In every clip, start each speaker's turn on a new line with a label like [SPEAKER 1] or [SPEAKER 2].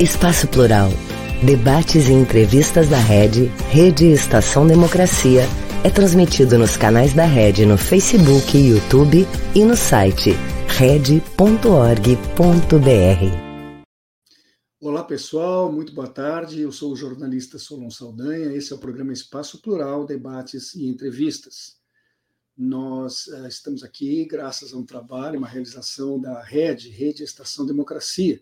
[SPEAKER 1] Espaço Plural. Debates e entrevistas da Rede, Rede Estação Democracia, é transmitido nos canais da Rede no Facebook, YouTube e no site rede.org.br.
[SPEAKER 2] Olá pessoal, muito boa tarde. Eu sou o jornalista Solon Saldanha. Esse é o programa Espaço Plural, debates e entrevistas. Nós uh, estamos aqui graças a um trabalho, uma realização da Rede, Rede Estação Democracia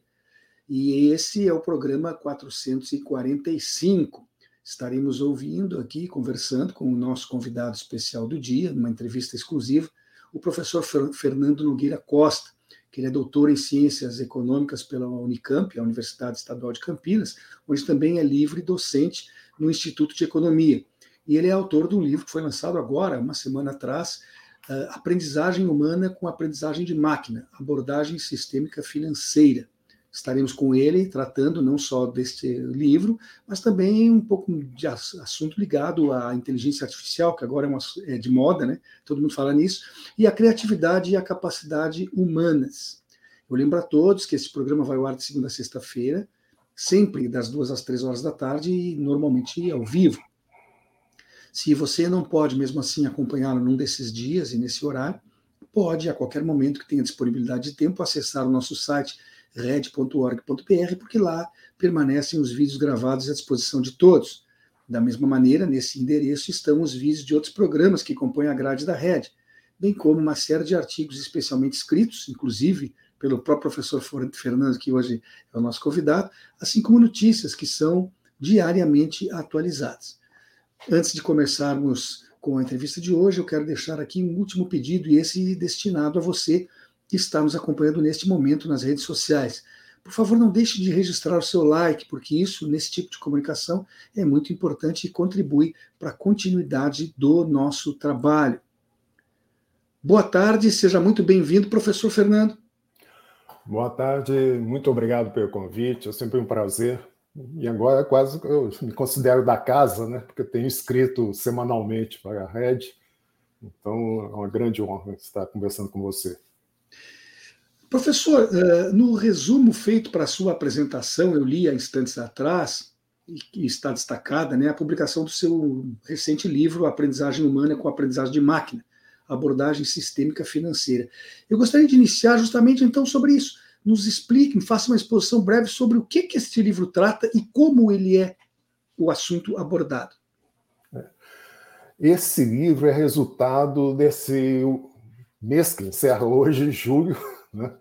[SPEAKER 2] e esse é o programa 445. Estaremos ouvindo aqui, conversando com o nosso convidado especial do dia, numa entrevista exclusiva, o professor Fernando Nogueira Costa, que ele é doutor em Ciências Econômicas pela Unicamp, a Universidade Estadual de Campinas, onde também é livre docente no Instituto de Economia. E ele é autor de um livro que foi lançado agora, uma semana atrás, uh, Aprendizagem Humana com Aprendizagem de Máquina, Abordagem Sistêmica Financeira estaremos com ele tratando não só deste livro, mas também um pouco de assunto ligado à inteligência artificial, que agora é, uma, é de moda, né? Todo mundo fala nisso, e a criatividade e a capacidade humanas. Eu lembro a todos que esse programa vai ao ar de segunda a sexta-feira, sempre das duas às três horas da tarde e normalmente ao vivo. Se você não pode mesmo assim acompanhá-lo num desses dias e nesse horário, pode a qualquer momento que tenha disponibilidade de tempo acessar o nosso site red.org.br, porque lá permanecem os vídeos gravados à disposição de todos. Da mesma maneira, nesse endereço estão os vídeos de outros programas que compõem a grade da Red, bem como uma série de artigos especialmente escritos, inclusive pelo próprio professor Fernando, que hoje é o nosso convidado, assim como notícias que são diariamente atualizadas. Antes de começarmos com a entrevista de hoje, eu quero deixar aqui um último pedido, e esse destinado a você que está nos acompanhando neste momento nas redes sociais. Por favor, não deixe de registrar o seu like, porque isso, nesse tipo de comunicação, é muito importante e contribui para a continuidade do nosso trabalho. Boa tarde, seja muito bem-vindo, professor Fernando.
[SPEAKER 3] Boa tarde, muito obrigado pelo convite, é sempre um prazer. E agora quase eu me considero da casa, né? Porque eu tenho escrito semanalmente para a Rede, então é uma grande honra estar conversando com você.
[SPEAKER 2] Professor, eh, no resumo feito para a sua apresentação, eu li há instantes atrás, e está destacada, né, a publicação do seu recente livro, Aprendizagem Humana com Aprendizagem de Máquina, Abordagem Sistêmica Financeira. Eu gostaria de iniciar justamente então sobre isso. Nos explique, faça uma exposição breve sobre o que, que este livro trata e como ele é o assunto abordado.
[SPEAKER 3] É. Esse livro é resultado desse mês que encerra hoje, julho, né?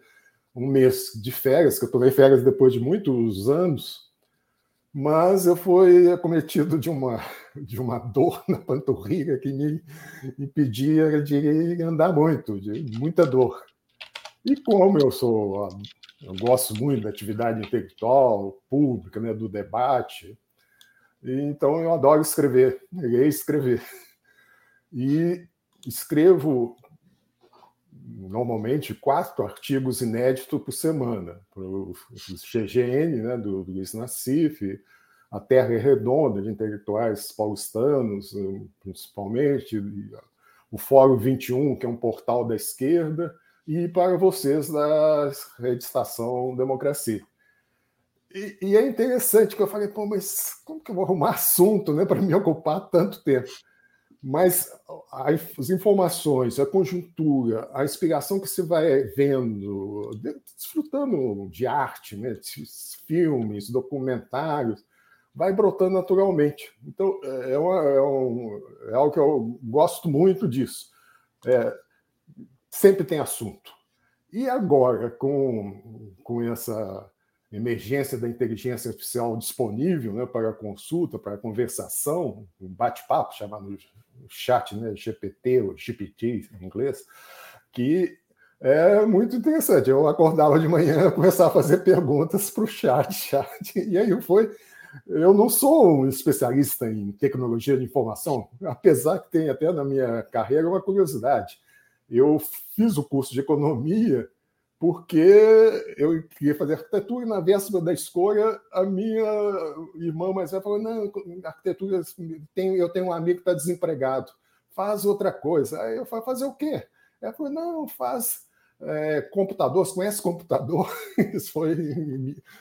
[SPEAKER 3] um mês de férias, que eu tomei férias depois de muitos anos, mas eu fui acometido de uma, de uma dor na panturrilha que me impedia de andar muito, de muita dor. E como eu sou, eu gosto muito da atividade intelectual, pública, né, do debate, então eu adoro escrever, e escrever. E escrevo normalmente quatro artigos inéditos por semana, para o GGN, né, do, Luiz Nassif, a Terra é Redonda, de intelectuais paulistanos, principalmente, o Fórum 21, que é um portal da esquerda, e para vocês da Rede Estação Democracia. E, e, é interessante que eu falei, pô, mas como que eu vou arrumar assunto né, para me ocupar tanto tempo? Mas as informações, a conjuntura, a inspiração que você vai vendo, desfrutando de arte, né, de filmes, documentários, vai brotando naturalmente. Então, é, uma, é, um, é algo que eu gosto muito disso. É, sempre tem assunto. E agora, com, com essa emergência da inteligência artificial disponível né, para consulta, para conversação, um bate-papo chamado chat, né, GPT ou GPT em inglês, que é muito interessante. Eu acordava de manhã, começava a fazer perguntas para o chat, chat, e aí foi. Eu não sou um especialista em tecnologia de informação, apesar que tem até na minha carreira uma curiosidade. Eu fiz o curso de economia porque eu queria fazer arquitetura e na véspera da escolha a minha irmã mais velha falou, não, arquitetura, tem, eu tenho um amigo que está desempregado, faz outra coisa. Aí eu falei, fazer o quê? Ela falou, não, faz é, computador, você conhece computador? Isso foi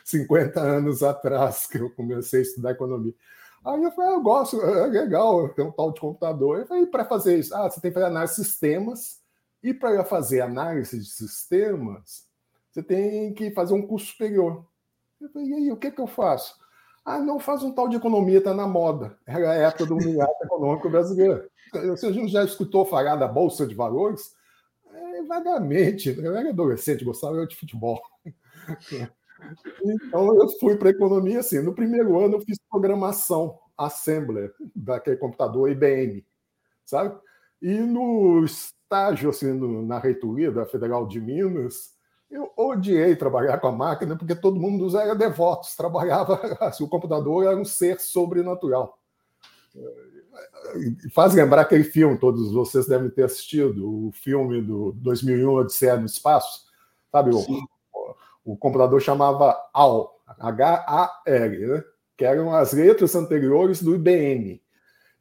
[SPEAKER 3] 50 anos atrás que eu comecei a estudar economia. Aí eu falei, ah, eu gosto, é legal, tem um tal de computador. Falei, para fazer isso, ah, você tem que fazer análise de sistemas, e para fazer análise de sistemas, você tem que fazer um curso superior. Falei, e aí, o que, que eu faço? Ah, não faz um tal de economia, está na moda. Era a época do universo econômico brasileiro. Você já escutou falar da Bolsa de Valores? É, vagamente. Eu era adolescente, gostava de futebol. Então, eu fui para economia assim. No primeiro ano, eu fiz programação, Assembler, daquele computador IBM, sabe? E no estágio, assim, no, na reitoria da Federal de Minas, eu odiei trabalhar com a máquina porque todo mundo era devotos, trabalhava, assim, o computador era um ser sobrenatural. Faz lembrar aquele filme, todos vocês devem ter assistido, o filme do 2001 Odisseia no Espaço, sabe? O, o, computador chamava AL, H-A-L, né? que eram as letras anteriores do IBM.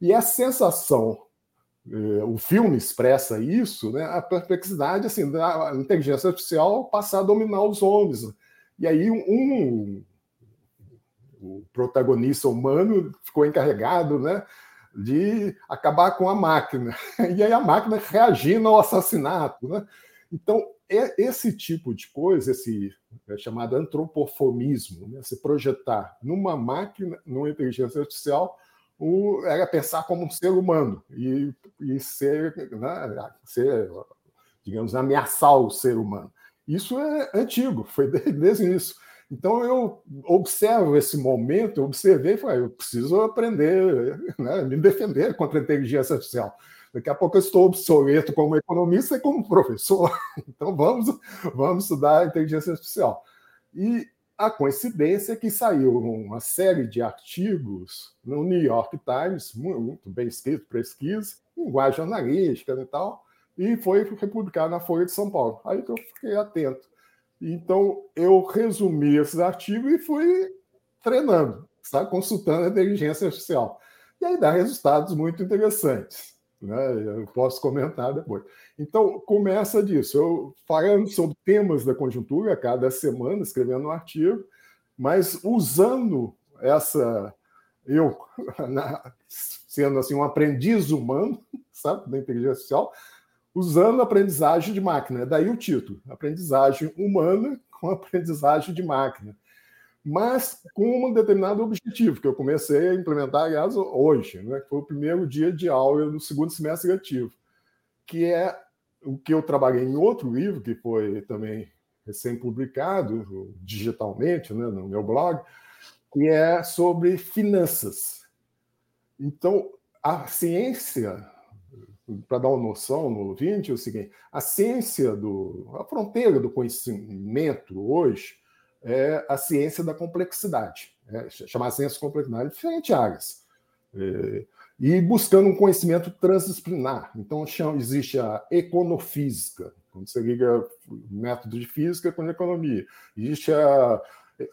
[SPEAKER 3] E a sensação o filme expressa isso, né, a perplexidade assim, da inteligência artificial passar a dominar os homens. E aí um, o protagonista humano ficou encarregado né, de acabar com a máquina. E aí a máquina reagindo ao assassinato. Né? Então, é esse tipo de coisa, esse é chamado antropofonismo, né, se projetar numa máquina, numa inteligência artificial, o, era pensar como um ser humano e, e ser, né, ser, digamos, ameaçar o ser humano. Isso é antigo, foi desde isso. Então eu observo esse momento, observei e falei, eu preciso aprender, né, me defender contra a inteligência artificial. Daqui a pouco eu estou obsoleto como economista e como professor. Então vamos, vamos estudar inteligência artificial. E a coincidência é que saiu uma série de artigos no New York Times, muito bem escrito, pesquisa, linguagem analítica e tal, e foi republicado na Folha de São Paulo. Aí eu fiquei atento. Então, eu resumi esses artigos e fui treinando, sabe? consultando a inteligência artificial. E aí dá resultados muito interessantes. Né? Eu posso comentar depois. Então, começa disso. Eu falando sobre temas da conjuntura cada semana, escrevendo um artigo, mas usando essa. Eu, na, sendo assim um aprendiz humano, sabe, da inteligência artificial, usando aprendizagem de máquina. Daí o título: Aprendizagem humana com aprendizagem de máquina mas com um determinado objetivo, que eu comecei a implementar, aliás, hoje, né, que foi o primeiro dia de aula do segundo semestre letivo, que é o que eu trabalhei em outro livro, que foi também recém-publicado digitalmente né, no meu blog, que é sobre finanças. Então, a ciência, para dar uma noção no ouvinte, é o seguinte: a ciência, do, a fronteira do conhecimento hoje, é a ciência da complexidade, é, chamar ciência de complexidade em diferentes áreas. É, e buscando um conhecimento transdisciplinar. Então, existe a econofísica, quando você liga método de física com economia. Existe a,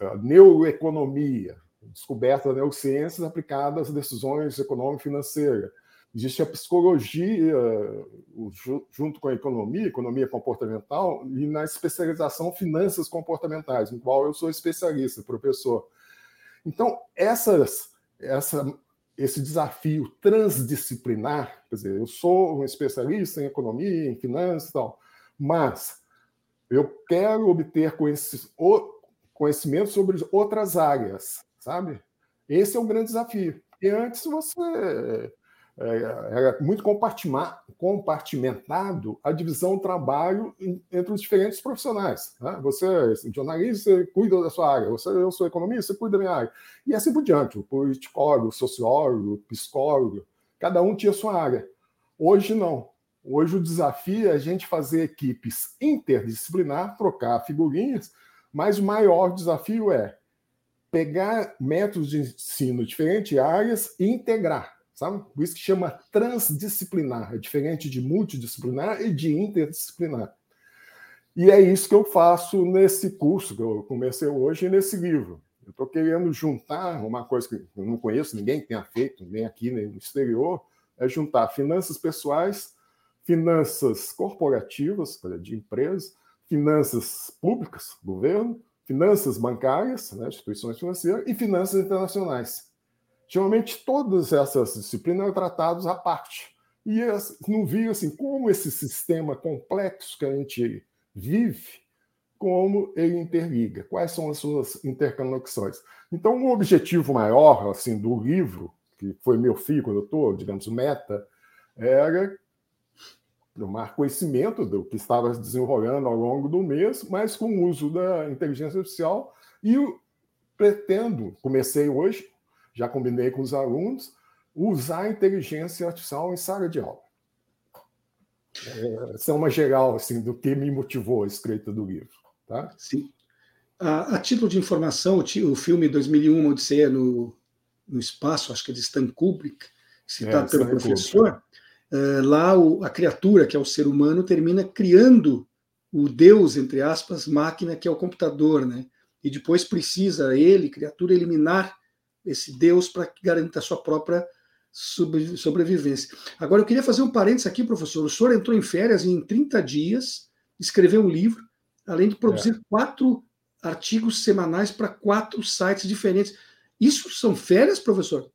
[SPEAKER 3] a neuroeconomia, descoberta das neurociências aplicadas às decisões econômico-financeiras. Existe a psicologia, junto com a economia, economia comportamental, e na especialização finanças comportamentais, em qual eu sou especialista, professor. Então, essas, essa, esse desafio transdisciplinar, quer dizer, eu sou um especialista em economia, em finanças e tal, mas eu quero obter conhecimento sobre outras áreas, sabe? Esse é um grande desafio. E antes você era muito compartimentado a divisão do trabalho entre os diferentes profissionais. Né? Você é jornalista, cuida da sua área, você, eu sou economista, cuida da minha área. E assim por diante, o politicólogo, o sociólogo, o psicólogo, cada um tinha sua área. Hoje não. Hoje o desafio é a gente fazer equipes interdisciplinar, trocar figurinhas, mas o maior desafio é pegar métodos de ensino diferentes áreas e integrar sabe? Por isso que chama transdisciplinar, é diferente de multidisciplinar e de interdisciplinar. E é isso que eu faço nesse curso que eu comecei hoje nesse livro. Eu estou querendo juntar uma coisa que eu não conheço ninguém tenha feito, nem aqui nem no exterior, é juntar finanças pessoais, finanças corporativas, de empresa, finanças públicas, governo, finanças bancárias, né, instituições financeiras, e finanças internacionais. Geralmente, todas essas disciplinas eram tratadas à parte. E não via assim, como esse sistema complexo que a gente vive, como ele interliga, quais são as suas interconexões. Então, o objetivo maior assim do livro, que foi meu filho quando eu estou, digamos, meta, era tomar conhecimento do que estava desenrolando ao longo do mês, mas com o uso da inteligência artificial. E pretendo, comecei hoje, já combinei com os alunos, usar a inteligência artificial em sala de aula. É, essa é uma geral assim, do que me motivou a escrita do livro. Tá?
[SPEAKER 2] Sim. A, a título de informação, o, o filme 2001, Odisseia no, no Espaço, acho que é de Stan Kubrick, citado é, pelo professor, Kubrick uh, lá o, a criatura, que é o ser humano, termina criando o Deus, entre aspas, máquina, que é o computador, né? E depois precisa ele, criatura, eliminar esse Deus para garantir a sua própria sobrevivência. Agora, eu queria fazer um parênteses aqui, professor. O senhor entrou em férias e em 30 dias escreveu um livro, além de produzir é. quatro artigos semanais para quatro sites diferentes. Isso são férias, professor?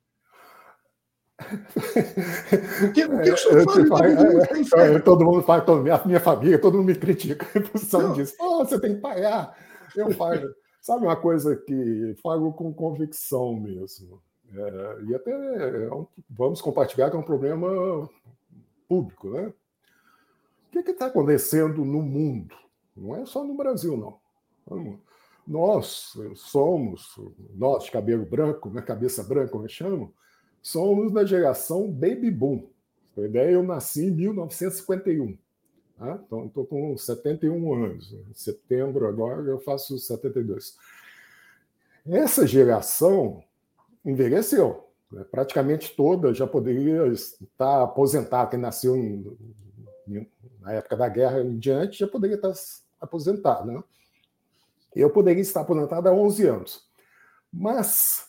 [SPEAKER 3] O que, o que o senhor fala? É, é, todo mundo fala, todo, minha, minha família, todo mundo me critica em função disso. Oh, você tem que pagar. Eu falo. Sabe uma coisa que falo com convicção mesmo. É, e até é um, vamos compartilhar que é um problema público, né? O que está acontecendo no mundo? Não é só no Brasil, não. Nós somos, nós de cabelo branco, né, cabeça branca, como eu chamo, somos da geração Baby Boom. Eu nasci em 1951. Tá? Então, estou com 71 anos. Em setembro, agora, eu faço 72. Essa geração envelheceu. Né? Praticamente toda já poderia estar aposentada. Quem nasceu em, na época da guerra em diante já poderia estar aposentado. Né? Eu poderia estar aposentado há 11 anos. Mas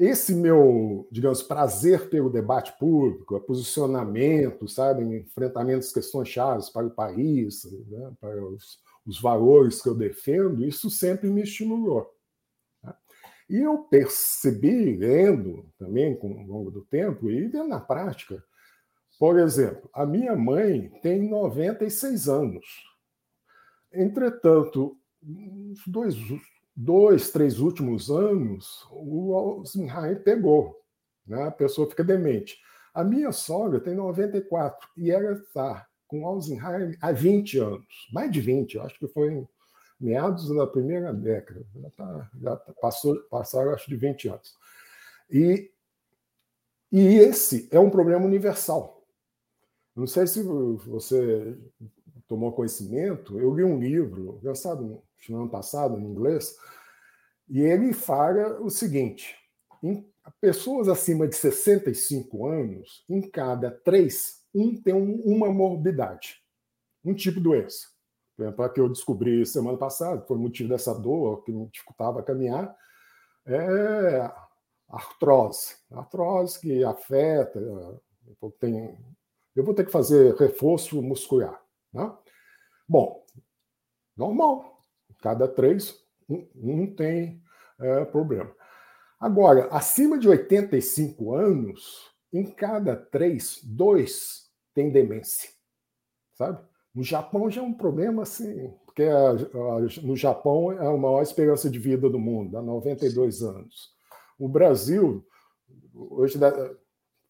[SPEAKER 3] esse meu, digamos, prazer pelo debate público, o posicionamento, sabe, enfrentamento às questões chaves para o país, né, para os, os, valores que eu defendo, isso sempre me estimulou. Tá? E eu percebi, lendo também com, ao longo do tempo, e vendo na prática, por exemplo, a minha mãe tem 96 anos. Entretanto, uns dois, dois, três últimos anos, o Alzheimer pegou, né? a pessoa fica demente. A minha sogra tem 94 e ela está com Alzheimer há 20 anos, mais de 20, acho que foi em meados da primeira década, já, tá, já tá, passou, passaram acho de 20 anos. E, e esse é um problema universal. Não sei se você tomou conhecimento, eu li um livro, lançado no ano passado, em inglês, e ele fala o seguinte: em pessoas acima de 65 anos, em cada três, um tem um, uma morbidade, um tipo de doença. Por exemplo, a que eu descobri semana passada, foi motivo dessa dor que me dificultava caminhar, é artrose. Artrose que afeta, tem, eu vou ter que fazer reforço muscular. Né? Bom, normal, Cada três, um, um tem é, problema. Agora, acima de 85 anos, em cada três, dois têm demência. Sabe? No Japão já é um problema assim, porque a, a, no Japão é a maior esperança de vida do mundo, há 92 anos. O Brasil, hoje dá,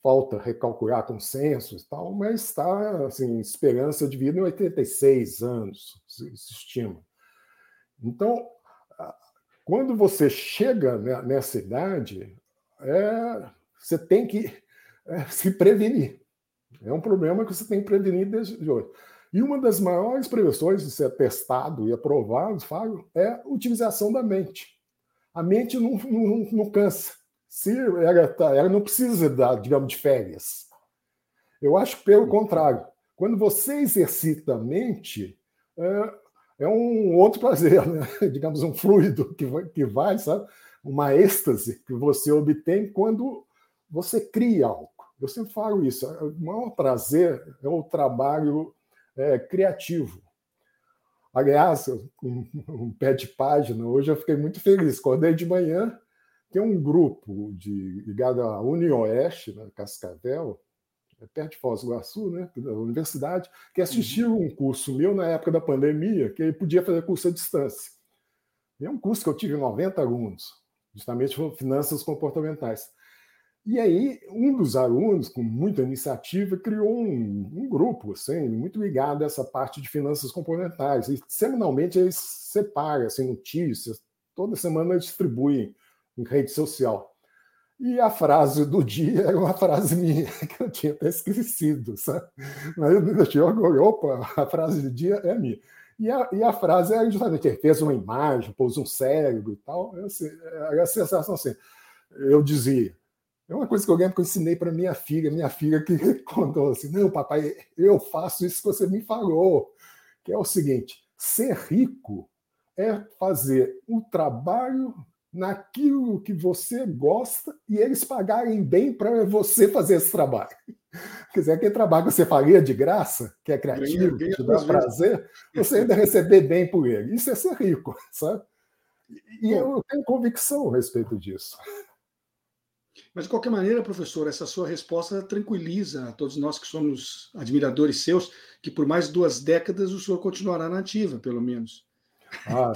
[SPEAKER 3] falta recalcular consensos e tal, mas está assim, esperança de vida em 86 anos, se, se estima. Então, quando você chega nessa idade, é, você tem que é, se prevenir. É um problema que você tem que prevenir desde hoje. E uma das maiores prevenções de ser testado e aprovado, Fábio, é a utilização da mente. A mente não, não, não cansa. Se ela, tá, ela não precisa, dar, digamos, de férias. Eu acho que, pelo contrário, quando você exercita a mente, é, é um outro prazer, né? digamos, um fluido que vai, que vai, sabe? Uma êxtase que você obtém quando você cria algo. Eu sempre falo isso, o maior prazer é o trabalho é, criativo. Aliás, um, um pé de página, hoje eu fiquei muito feliz. Acordei de manhã, tem um grupo de, ligado à Unioeste, na Cascavel, é perto de Foz do Iguaçu, né, da universidade, que assistiu uhum. um curso meu na época da pandemia, que ele podia fazer curso à distância. E é um curso que eu tive 90 alunos, justamente finanças comportamentais. E aí, um dos alunos, com muita iniciativa, criou um, um, grupo, assim, muito ligado a essa parte de finanças comportamentais. E semanalmente eles separam assim, notícias, toda semana distribuem em rede social. E a frase do dia era uma frase minha, que eu tinha até esquecido, sabe? Mas eu tinha orgulho, opa, a frase do dia é minha. E a, e a frase era justamente, ele fez uma imagem, pôs um cérebro e tal. Eu, assim, era a sensação assim, eu dizia, é uma coisa que eu lembro que eu ensinei para minha filha, minha filha que contou assim: não, papai, eu faço isso que você me falou, que é o seguinte: ser rico é fazer um trabalho naquilo que você gosta e eles pagarem bem para você fazer esse trabalho. Quer dizer, aquele trabalho que você faria de graça, que é criativo, que te dá prazer, você ainda receber bem por ele. Isso é ser rico, sabe? E eu tenho convicção a respeito disso.
[SPEAKER 2] Mas, de qualquer maneira, professor, essa sua resposta tranquiliza a todos nós que somos admiradores seus, que por mais duas décadas o senhor continuará na ativa, pelo menos.
[SPEAKER 3] Ah.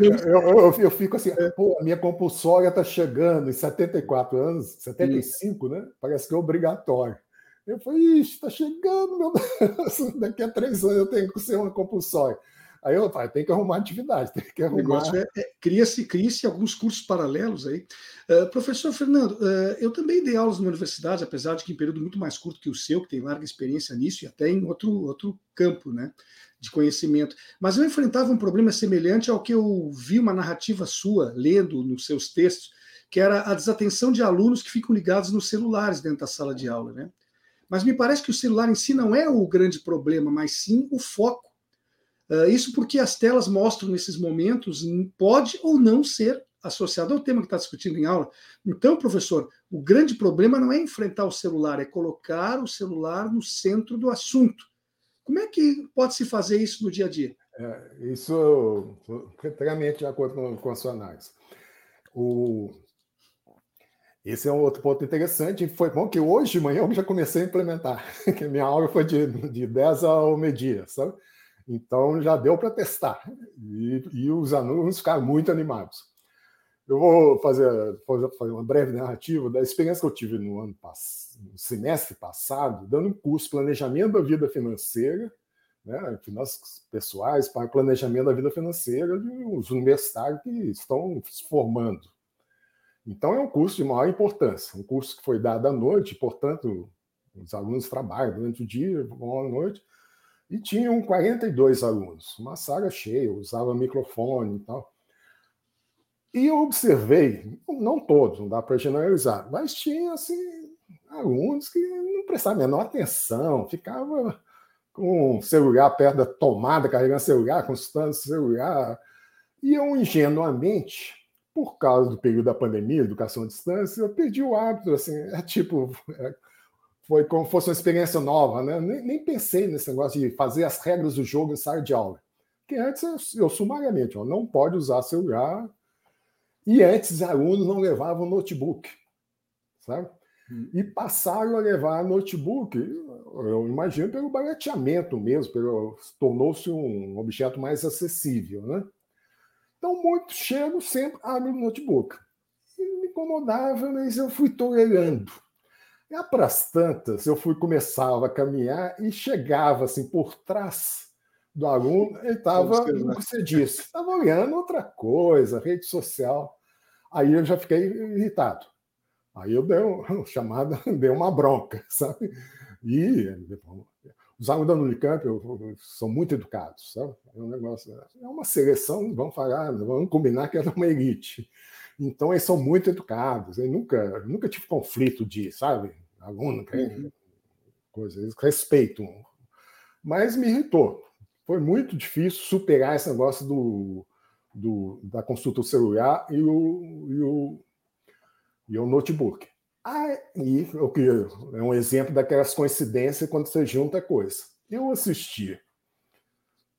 [SPEAKER 3] eu, eu, eu, fico assim, pô, a minha compulsória está chegando em 74 anos, 75, né? Parece que é obrigatório. Eu falei, ixi, está chegando, meu Deus, daqui a três anos eu tenho que ser uma compulsória. Aí eu falei, tem que arrumar atividade, tem que arrumar. O negócio
[SPEAKER 2] é, é cria-se cria alguns cursos paralelos aí. Uh, professor Fernando, uh, eu também dei aulas numa universidade, apesar de que em período muito mais curto que o seu, que tem larga experiência nisso e até em outro, outro campo né, de conhecimento. Mas eu enfrentava um problema semelhante ao que eu vi uma narrativa sua lendo nos seus textos, que era a desatenção de alunos que ficam ligados nos celulares dentro da sala de aula. Né? Mas me parece que o celular em si não é o grande problema, mas sim o foco Uh, isso porque as telas mostram nesses momentos, pode ou não ser associado ao tema que está discutindo em aula. Então, professor, o grande problema não é enfrentar o celular, é colocar o celular no centro do assunto. Como é que pode se fazer isso no dia a dia?
[SPEAKER 3] É, isso inteiramente de acordo com, com a sua análise. O... Esse é um outro ponto interessante. Foi bom que hoje de manhã eu já comecei a implementar, que a minha aula foi de, de 10 ao meio-dia, sabe? Então já deu para testar e, e, os alunos ficaram muito animados. Eu vou fazer, fazer uma breve narrativa da experiência que eu tive no ano no semestre passado, dando um curso planejamento da vida financeira, né, finanças pessoais para planejamento da vida financeira de uns universitários que estão se formando. Então é um curso de maior importância, um curso que foi dado à noite, portanto os alunos trabalham durante o dia, vão à noite, e tinham 42 alunos, uma sala cheia, usava microfone e tal. E eu observei, não todos, não dá para generalizar, mas tinha assim, alunos que não prestavam a menor atenção, ficava com o celular perto da tomada, carregando celular, consultando celular. E eu, ingenuamente, por causa do período da pandemia, educação à distância, eu perdi o hábito, assim, é tipo, é, foi como se fosse uma experiência nova, né? Nem, nem, pensei nesse negócio de fazer as regras do jogo em sala de aula. Porque antes eu, eu sumariamente, ó, não pode usar celular. E antes alunos não levavam notebook, sabe? Hum. E passaram a levar notebook, eu imagino pelo barateamento mesmo, pelo tornou-se um objeto mais acessível, né? Então muitos chegam sempre abrem o notebook. E me incomodava, mas eu fui tolerando e para as tantas, eu fui começava a caminhar e chegava assim por trás do aluno, ele estava, como você disse, estava olhando outra coisa, rede social. Aí eu já fiquei irritado. Aí eu dei uma chamada, dei uma bronca, sabe? E os alunos da Unicamp são muito educados, sabe? É um negócio, é uma seleção, vamos falar, vamos combinar que era uma elite. Então, eles são muito educados. Eu nunca, nunca tive conflito de, sabe, aluno, uhum. coisa, eles respeitam. Mas me irritou. Foi muito difícil superar esse negócio do, do da consulta celular e o, e o, e o notebook. Aí, o que é um exemplo daquelas coincidências quando você junta coisa. Eu assisti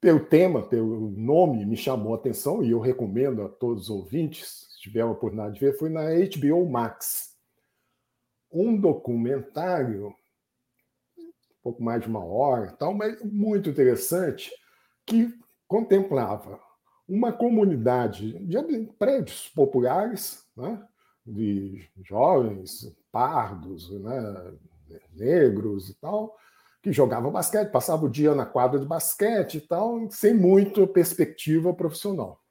[SPEAKER 3] pelo tema, pelo nome, me chamou a atenção e eu recomendo a todos os ouvintes, se tiver a oportunidade de ver, foi na HBO Max. Um documentário, um pouco mais de uma hora, tal, mas muito interessante, que contemplava uma comunidade de prédios populares, né, de jovens, pardos, né, negros e tal, que jogavam basquete, passava o dia na quadra de basquete e tal, sem muita perspectiva profissional.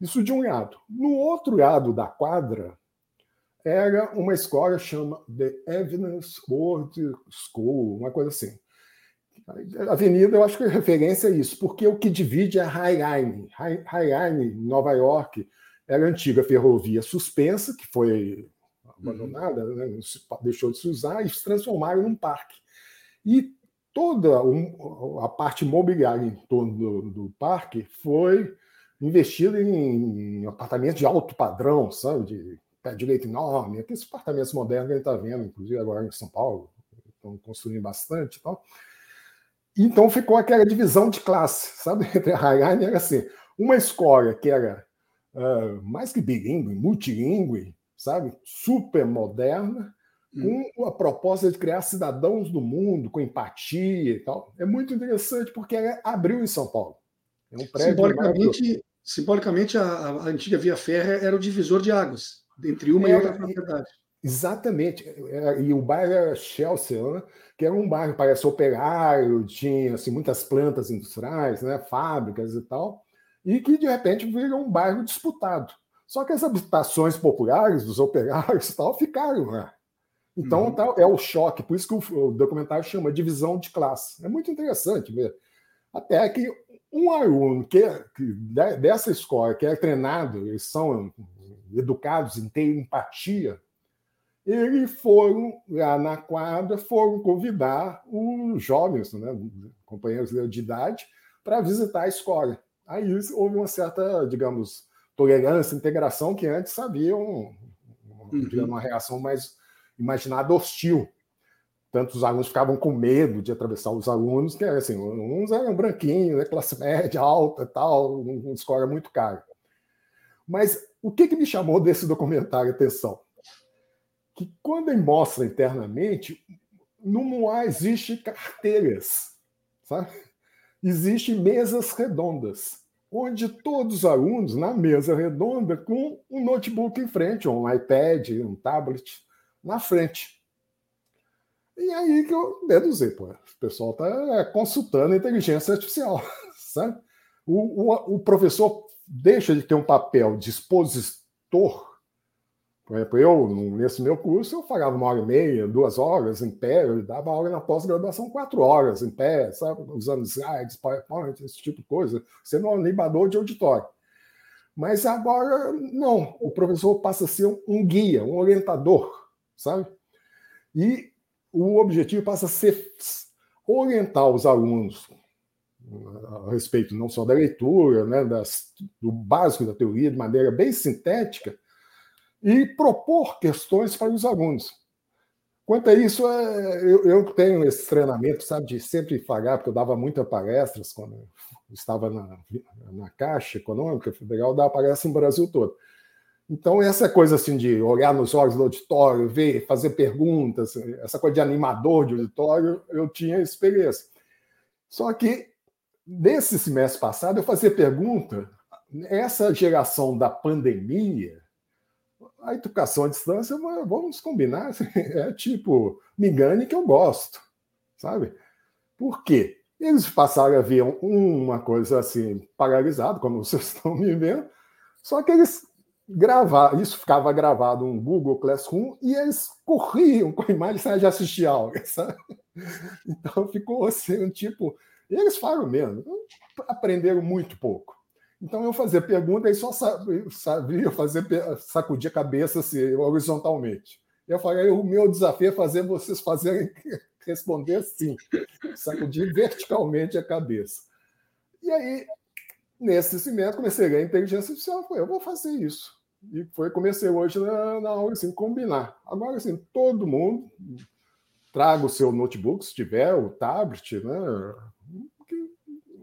[SPEAKER 3] Isso de um lado. No outro lado da quadra era uma escola chama The Evidence World School, uma coisa assim. Avenida, eu acho que a referência é isso, porque o que divide é a High Line. High, High Line, Nova York, era a antiga ferrovia suspensa, que foi abandonada, né, deixou de se usar, e se transformaram num parque. E toda a parte imobiliária em torno do, do parque foi investida em, apartamentos de alto padrão, sabe? De pé direito enorme, aqueles apartamentos modernos que a gente está vendo, inclusive agora em São Paulo, estão construindo bastante e tal. Então ficou aquela divisão de classe, sabe? Entre a Highline era assim, uma escola que era uh, mais que bilíngue, multilíngue, sabe? Super moderna, Hum. com a proposta de criar cidadãos do mundo, com empatia e tal. É muito interessante porque abriu em São Paulo.
[SPEAKER 2] É um prédio simbolicamente, simbolicamente a, a, antiga Via Férrea era o divisor de águas entre uma e outra propriedade.
[SPEAKER 3] Exatamente. É, e o bairro era Chelsea, né? que era um bairro, parece operário, tinha assim, muitas plantas industriais, né? fábricas e tal, e que de repente virou um bairro disputado. Só que as habitações populares dos operários e tal ficaram lá. Então uhum. tá, é o choque, por isso que o, o, documentário chama divisão de classe. É muito interessante ver. Até que um aluno que, que dessa escola, que é treinado, eles são educados em ter empatia, eles foram lá na quadra, foram convidar os jovens, né, companheiros de idade, para visitar a escola. Aí houve uma certa, digamos, tolerância, integração que antes haviam uhum. uma reação mais imaginada hostil. Tanto os alunos ficavam com medo de atravessar os alunos, que assim, uns eram branquinhos, né, classe média, alta tal, uma escola muito cara. Mas o que, que me chamou desse documentário atenção? Que quando ele mostra internamente, não existe carteiras, sabe? Existem mesas redondas, onde todos os alunos, na mesa redonda, com um notebook em frente, um iPad, um tablet, na frente. E aí que eu deduzi, pô, o pessoal está consultando a inteligência artificial, sabe? O, o, o, professor deixa de ter um papel de expositor. Por exemplo, eu, nesse meu curso, eu falava uma hora e meia, duas horas em pé, eu dava aula na pós-graduação quatro horas em pé, sabe? Usando slides, PowerPoint, esse tipo de coisa, sendo um animador de auditório. Mas agora, não, o professor passa a ser um guia, um orientador sabe? E o objetivo passa a ser orientar os alunos a respeito não só da leitura, né, das, do básico da teoria, de maneira bem sintética, e propor questões para os alunos. Quanto a isso, é, eu, eu tenho esse treinamento, sabe, de sempre pagar, porque eu dava muitas palestras quando eu estava na, na Caixa Econômica Federal, dava palestra no Brasil todo. Então, essa coisa assim de olhar nos olhos do auditório, ver, fazer perguntas, essa coisa de animador de auditório, eu tinha experiência. Só que, nesse semestre passado, eu fazia pergunta, essa geração da pandemia, a educação à distância, vamos combinar, é tipo, me engane que eu gosto, sabe? Por quê? Eles passaram a ver uma coisa assim, paralisada, como vocês estão me vendo, só que eles gravar, isso ficava gravado no Google Classroom e eles corriam com a imagem já assistir aula, sabe? Então ficou assim, tipo. Eles falam mesmo, aprenderam muito pouco. Então eu fazia pergunta e só sabia, fazer, sacudir a cabeça assim, horizontalmente. Eu falei, o meu desafio é fazer vocês fazerem responder sim, sacudir verticalmente a cabeça. E aí nesse semestre comecei a inteligência artificial. Falei, eu vou fazer isso. E foi, comecei hoje na, na aula assim, combinar. Agora, assim, todo mundo traga o seu notebook, se tiver, o tablet, né?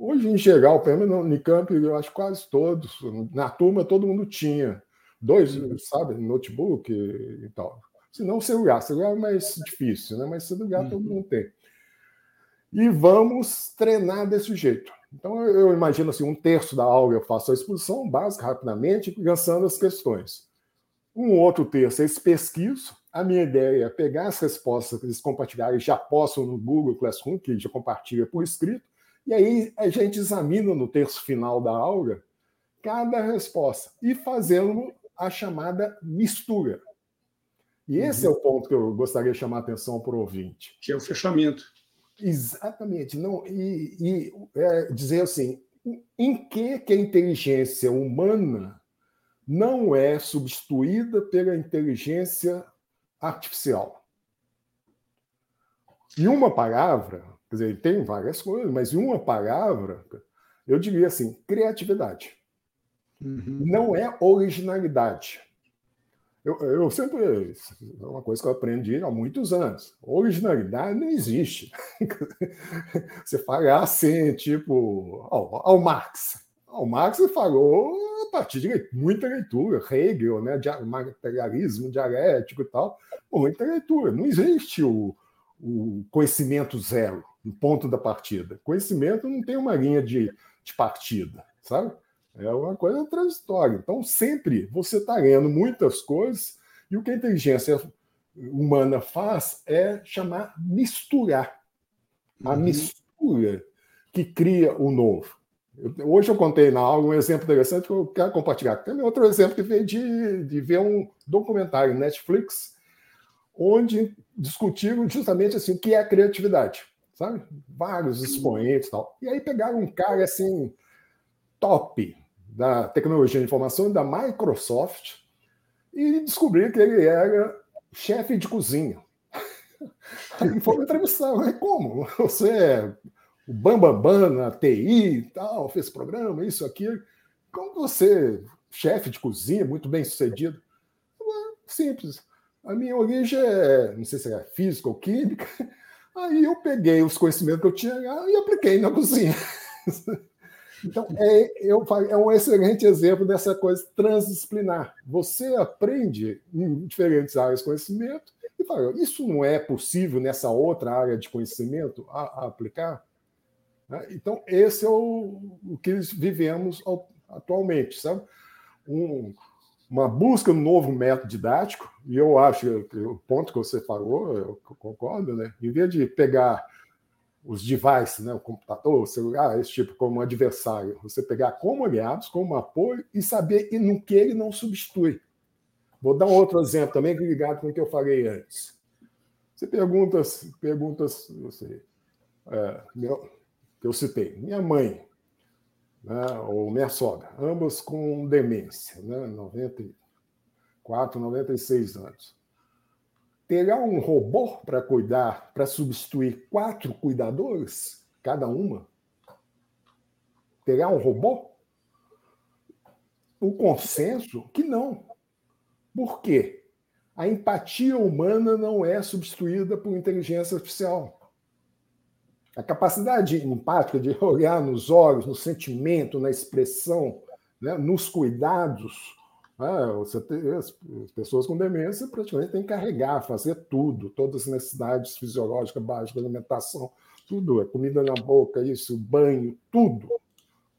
[SPEAKER 3] Hoje, em geral, pelo menos no Unicamp, eu acho quase todos, na turma todo mundo tinha dois, sabe, notebook e tal. Se não, celular. Celular é mais difícil, né? mas celular todo mundo tem. E vamos treinar desse jeito. Então, eu imagino assim, um terço da aula eu faço a exposição básica, rapidamente, lançando as questões. Um outro terço eu pesquiso. A minha ideia é pegar as respostas que eles compartilharem, já postam no Google Classroom, que já compartilha por escrito, e aí a gente examina no terço final da aula cada resposta e fazendo a chamada mistura. E esse uhum. é o ponto que eu gostaria de chamar a atenção para o ouvinte.
[SPEAKER 2] Que é o fechamento.
[SPEAKER 3] Exatamente. Não, e, e é, dizer assim, em que, que a inteligência humana não é substituída pela inteligência artificial? Em uma palavra, quer dizer, tem várias coisas, mas em uma palavra, eu diria assim, criatividade. Uhum. Não é originalidade. Eu, eu sempre. É uma coisa que eu aprendi há muitos anos. Originalidade não existe. Você fala assim, tipo, ao, ao Marx. Ao Marx falou a partir de muita leitura, Hegel, né, materialismo dialético e tal, muita leitura. Não existe o, o conhecimento zero, no ponto da partida. Conhecimento não tem uma linha de, de partida, sabe? É uma coisa transitória. Então, sempre você está lendo muitas coisas, e o que a inteligência humana faz é chamar misturar. A uhum. mistura que cria o novo. Eu, hoje eu contei na aula um exemplo interessante que eu quero compartilhar. Tem outro exemplo que veio de, de ver um documentário Netflix, onde discutiram justamente assim, o que é a criatividade. Sabe? Vários expoentes e tal. E aí pegaram um cara assim, top, da tecnologia de informação da Microsoft e descobri que ele era chefe de cozinha. Aí foi entrevistar, mas como? Você é o Bambambam Bam, Bam na TI e tal, fez programa, isso, aquilo. Como você, chefe de cozinha, muito bem sucedido? Simples. A minha origem é, não sei se é física ou química. Aí eu peguei os conhecimentos que eu tinha e apliquei na cozinha. Então, é, eu, é um excelente exemplo dessa coisa transdisciplinar. Você aprende em diferentes áreas de conhecimento e fala, isso não é possível nessa outra área de conhecimento a, a aplicar? Né? Então, esse é o, o que vivemos atualmente, sabe? Um, uma busca no novo método didático, e eu acho que o ponto que você falou, eu concordo, né? Em vez de pegar os devices, né, o computador, o celular, esse tipo como adversário. Você pegar como aliados, como apoio e saber no que ele não substitui. Vou dar um outro exemplo também ligado com o que eu falei antes. Você pergunta, pergunta você, é, meu, que eu citei, minha mãe né, ou minha sogra, ambas com demência, né, 94, 96 anos terá um robô para cuidar, para substituir quatro cuidadores, cada uma? Terá um robô? O consenso que não. Por quê? A empatia humana não é substituída por inteligência artificial. A capacidade empática de olhar nos olhos, no sentimento, na expressão, né, nos cuidados, ah, você tem, as pessoas com demência praticamente têm que carregar, fazer tudo, todas as necessidades fisiológicas básicas, alimentação, tudo, é comida na boca, isso, banho, tudo.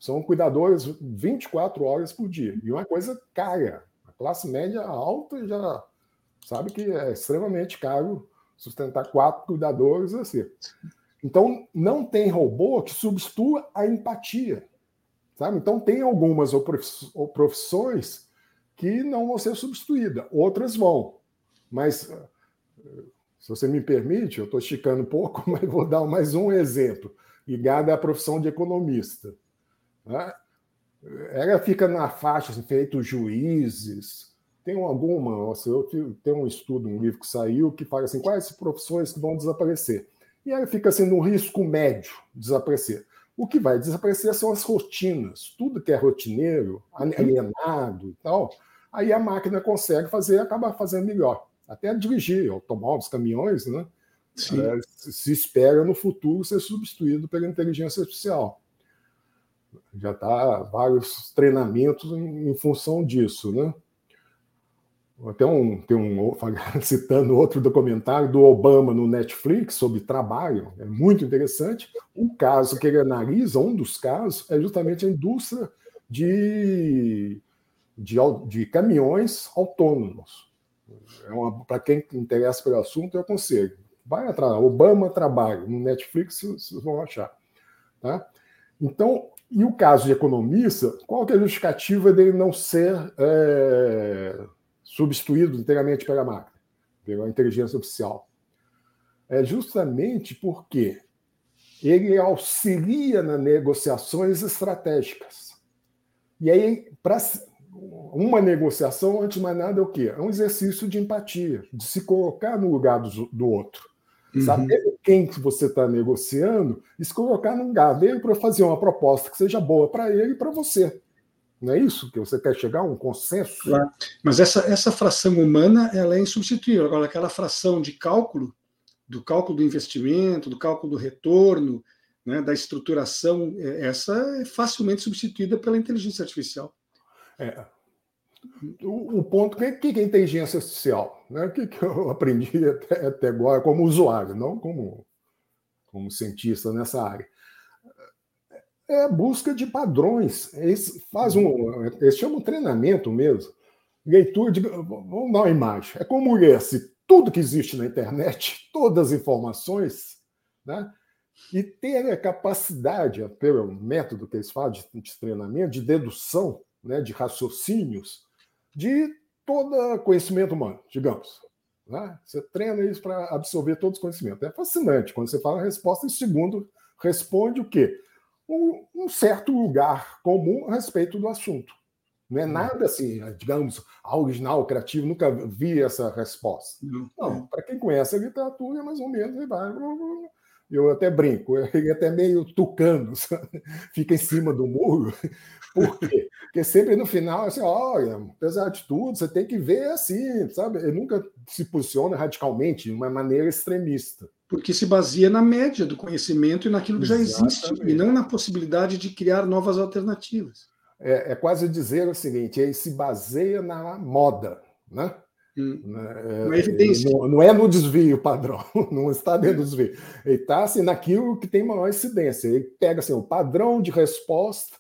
[SPEAKER 3] São cuidadores 24 horas por dia. E uma coisa cara. A classe média alta já sabe que é extremamente caro sustentar quatro cuidadores assim. Então, não tem robô que substitua a empatia. Sabe? Então, tem algumas profissões que não vão ser substituídas, outras vão. Mas, se você me permite, eu estou esticando um pouco, mas vou dar mais um exemplo, ligado à profissão de economista. Né? Ela fica na faixa, assim, feito juízes, tem alguma, nossa, eu tenho um estudo, um livro que saiu, que fala assim, quais profissões que vão desaparecer. E ela fica assim, no risco médio de desaparecer. O que vai desaparecer são as rotinas, tudo que é rotineiro, alienado e tal, aí a máquina consegue fazer e acaba fazendo melhor. Até dirigir automóveis, caminhões, né? É, se espera no futuro ser substituído pela inteligência artificial. Já está vários treinamentos em, em, função disso, né? Até um, tem um citando outro documentário do Obama no Netflix sobre trabalho, é muito interessante. Um caso que ele analisa, um dos casos, é justamente a indústria de, de, de caminhões autônomos. É Para quem interessa pelo assunto, eu aconselho. Vai atrás, Obama Trabalho, no Netflix vocês vão achar. Tá? Então, e o caso de economista, qual que é a justificativa dele não ser é, substituído inteiramente pela máquina, pela inteligência artificial? É justamente porque ele auxilia nas negociações estratégicas. E aí, para uma negociação, antes de mais nada, é o quê? É um exercício de empatia, de se colocar no lugar do, do outro. Uhum. Saber quem que você está negociando e se colocar no lugar dele para fazer uma proposta que seja boa para ele e para você. Não é isso que você quer chegar a um consenso?
[SPEAKER 2] Claro. Mas essa, essa fração humana ela é insubstituível. Agora, aquela fração de cálculo, do cálculo do investimento, do cálculo do retorno, né, da estruturação, é, essa é facilmente substituída pela inteligência artificial.
[SPEAKER 3] É. O, o ponto que, que é inteligência artificial? Né? O que, que eu aprendi até, até agora como usuário, não como, como cientista nessa área. É a busca de padrões. Eles faz um, eles chamam treinamento mesmo. Leitura de. Vamos dar uma imagem. É como ler se tudo que existe na internet, todas as informações, né? e ter a capacidade, pelo método que eles fazem de treinamento, de dedução, né, de raciocínios, de todo conhecimento humano, digamos. Né? Você treina isso para absorver todos os conhecimentos. É fascinante. Quando você fala a resposta, em segundo responde o quê? Um, um, certo lugar comum a respeito do assunto. Não é hum. nada assim, digamos, original, criativo, nunca vi essa resposta. Não, para quem conhece a literatura, é mais ou menos, ele vai. Eu até brinco, ele até meio tucano, sabe? fica em cima do muro, por quê? Porque sempre no final, assim, olha, apesar de tudo, você tem que ver assim, sabe? Ele nunca se posiciona radicalmente de uma maneira extremista.
[SPEAKER 2] Porque se baseia na média do conhecimento e naquilo que Exatamente. já existe, e não na possibilidade de criar novas alternativas.
[SPEAKER 3] É, é quase dizer o seguinte: ele se baseia na moda, né? Hum.
[SPEAKER 2] Né, evidência.
[SPEAKER 3] Não, não, é no desvio padrão, não está dentro do desvio. Ele está assim, naquilo que tem maior incidência. Ele pega assim, o padrão de resposta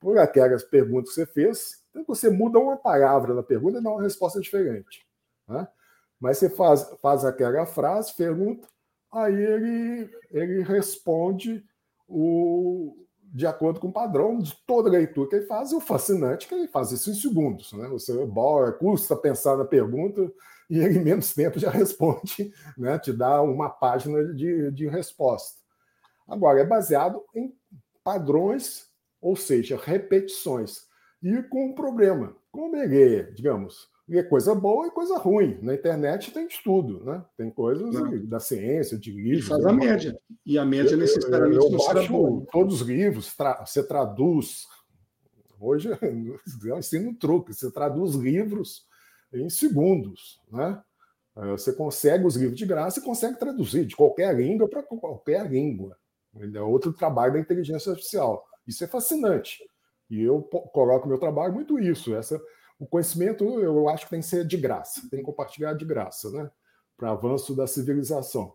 [SPEAKER 3] por aquelas perguntas que você fez, então você muda uma palavra na pergunta e dá uma resposta diferente. Né? Mas você faz, faz aquela frase, pergunta, aí ele, ele responde o, de acordo com o padrão de toda leitura que ele faz, e o fascinante é que ele faz isso em segundos. Né? Você bora, custa pensar na pergunta e ele, em menos tempo, já responde, né? te dá uma página de, de resposta. Agora, é baseado em padrões ou seja, repetições. E com um problema. Como ele, digamos, é coisa boa e coisa ruim. Na internet tem estudo, né? Tem coisas da ciência, de livros.
[SPEAKER 2] E faz a média. E a média eu, necessariamente
[SPEAKER 3] eu, eu não será boa. Todos os livros, tra você traduz. Hoje é ensino um truque, você traduz livros em segundos, né? Você consegue os livros de graça e consegue traduzir de qualquer língua para qualquer língua. É outro trabalho da inteligência artificial. Isso é fascinante. E eu coloco meu trabalho muito isso. Essa, o conhecimento eu acho que tem que ser de graça, tem que compartilhar de graça, né? Para avanço da civilização.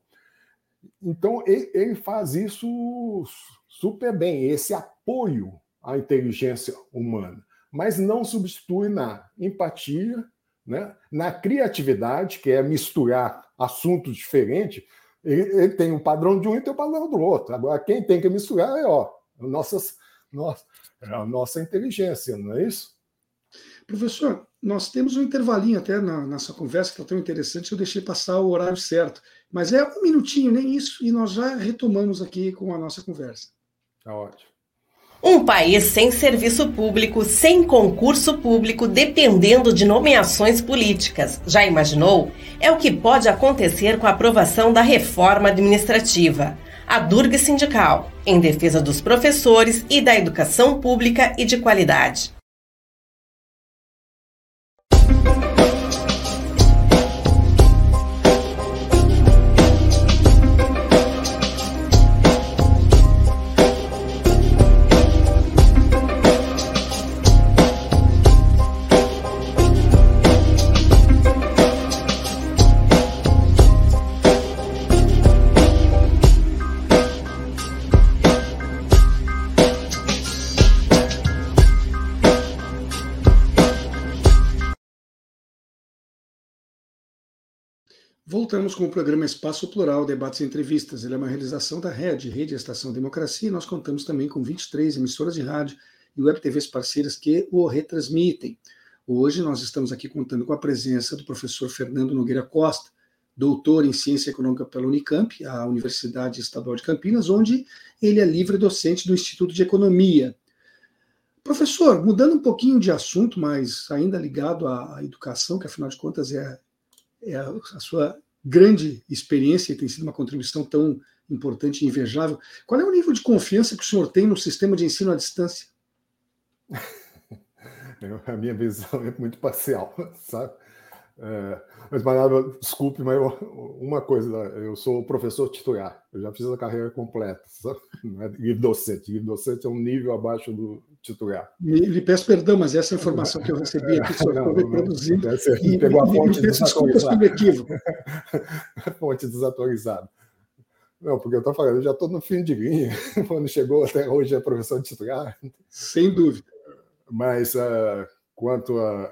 [SPEAKER 3] Então ele faz isso super bem, esse apoio à inteligência humana, mas não substitui na empatia, né? na criatividade, que é misturar assuntos diferentes. Ele, tem um padrão de um e tem um padrão do outro. Agora, quem tem que misturar é ó, nossas nossa, é a nossa inteligência, não é isso?
[SPEAKER 2] Professor, nós temos um intervalinho até na nossa conversa que está tão interessante, eu deixei passar o horário certo. Mas é um minutinho, nem isso, e nós já retomamos aqui com a nossa conversa.
[SPEAKER 3] Está ótimo.
[SPEAKER 1] Um país sem serviço público, sem concurso público, dependendo de nomeações políticas. Já imaginou? É o que pode acontecer com a aprovação da reforma administrativa a Durga Sindical, em defesa dos professores e da educação pública e de qualidade.
[SPEAKER 2] Voltamos com o programa Espaço Plural, debates e entrevistas. Ele é uma realização da Rede, Rede Estação Democracia, nós contamos também com 23 emissoras de rádio e web TVs parceiras que o retransmitem. Hoje nós estamos aqui contando com a presença do professor Fernando Nogueira Costa, doutor em Ciência Econômica pela Unicamp, a Universidade Estadual de Campinas, onde ele é livre docente do Instituto de Economia. Professor, mudando um pouquinho de assunto, mas ainda ligado à educação, que afinal de contas é é a, sua grande experiência e tem sido uma contribuição tão importante e invejável. Qual é o nível de confiança que o senhor tem no sistema de ensino à distância?
[SPEAKER 3] A minha visão é muito parcial, sabe? É, mas, Manaba, desculpe, mas eu, uma coisa, eu sou professor titular, eu já fiz a carreira completa, sabe? É livre docente, livre docente é um nível abaixo do titular.
[SPEAKER 2] lhe peço perdão, mas essa informação que eu recebi aqui, só estou reproduzindo.
[SPEAKER 3] e, pegou a fonte me, peço desculpas pelo equívoco. fonte desatualizada. Não, porque eu estou falando, eu já estou no fim de linha, quando chegou até hoje é professor titular.
[SPEAKER 2] Sem dúvida.
[SPEAKER 3] Mas uh, quanto a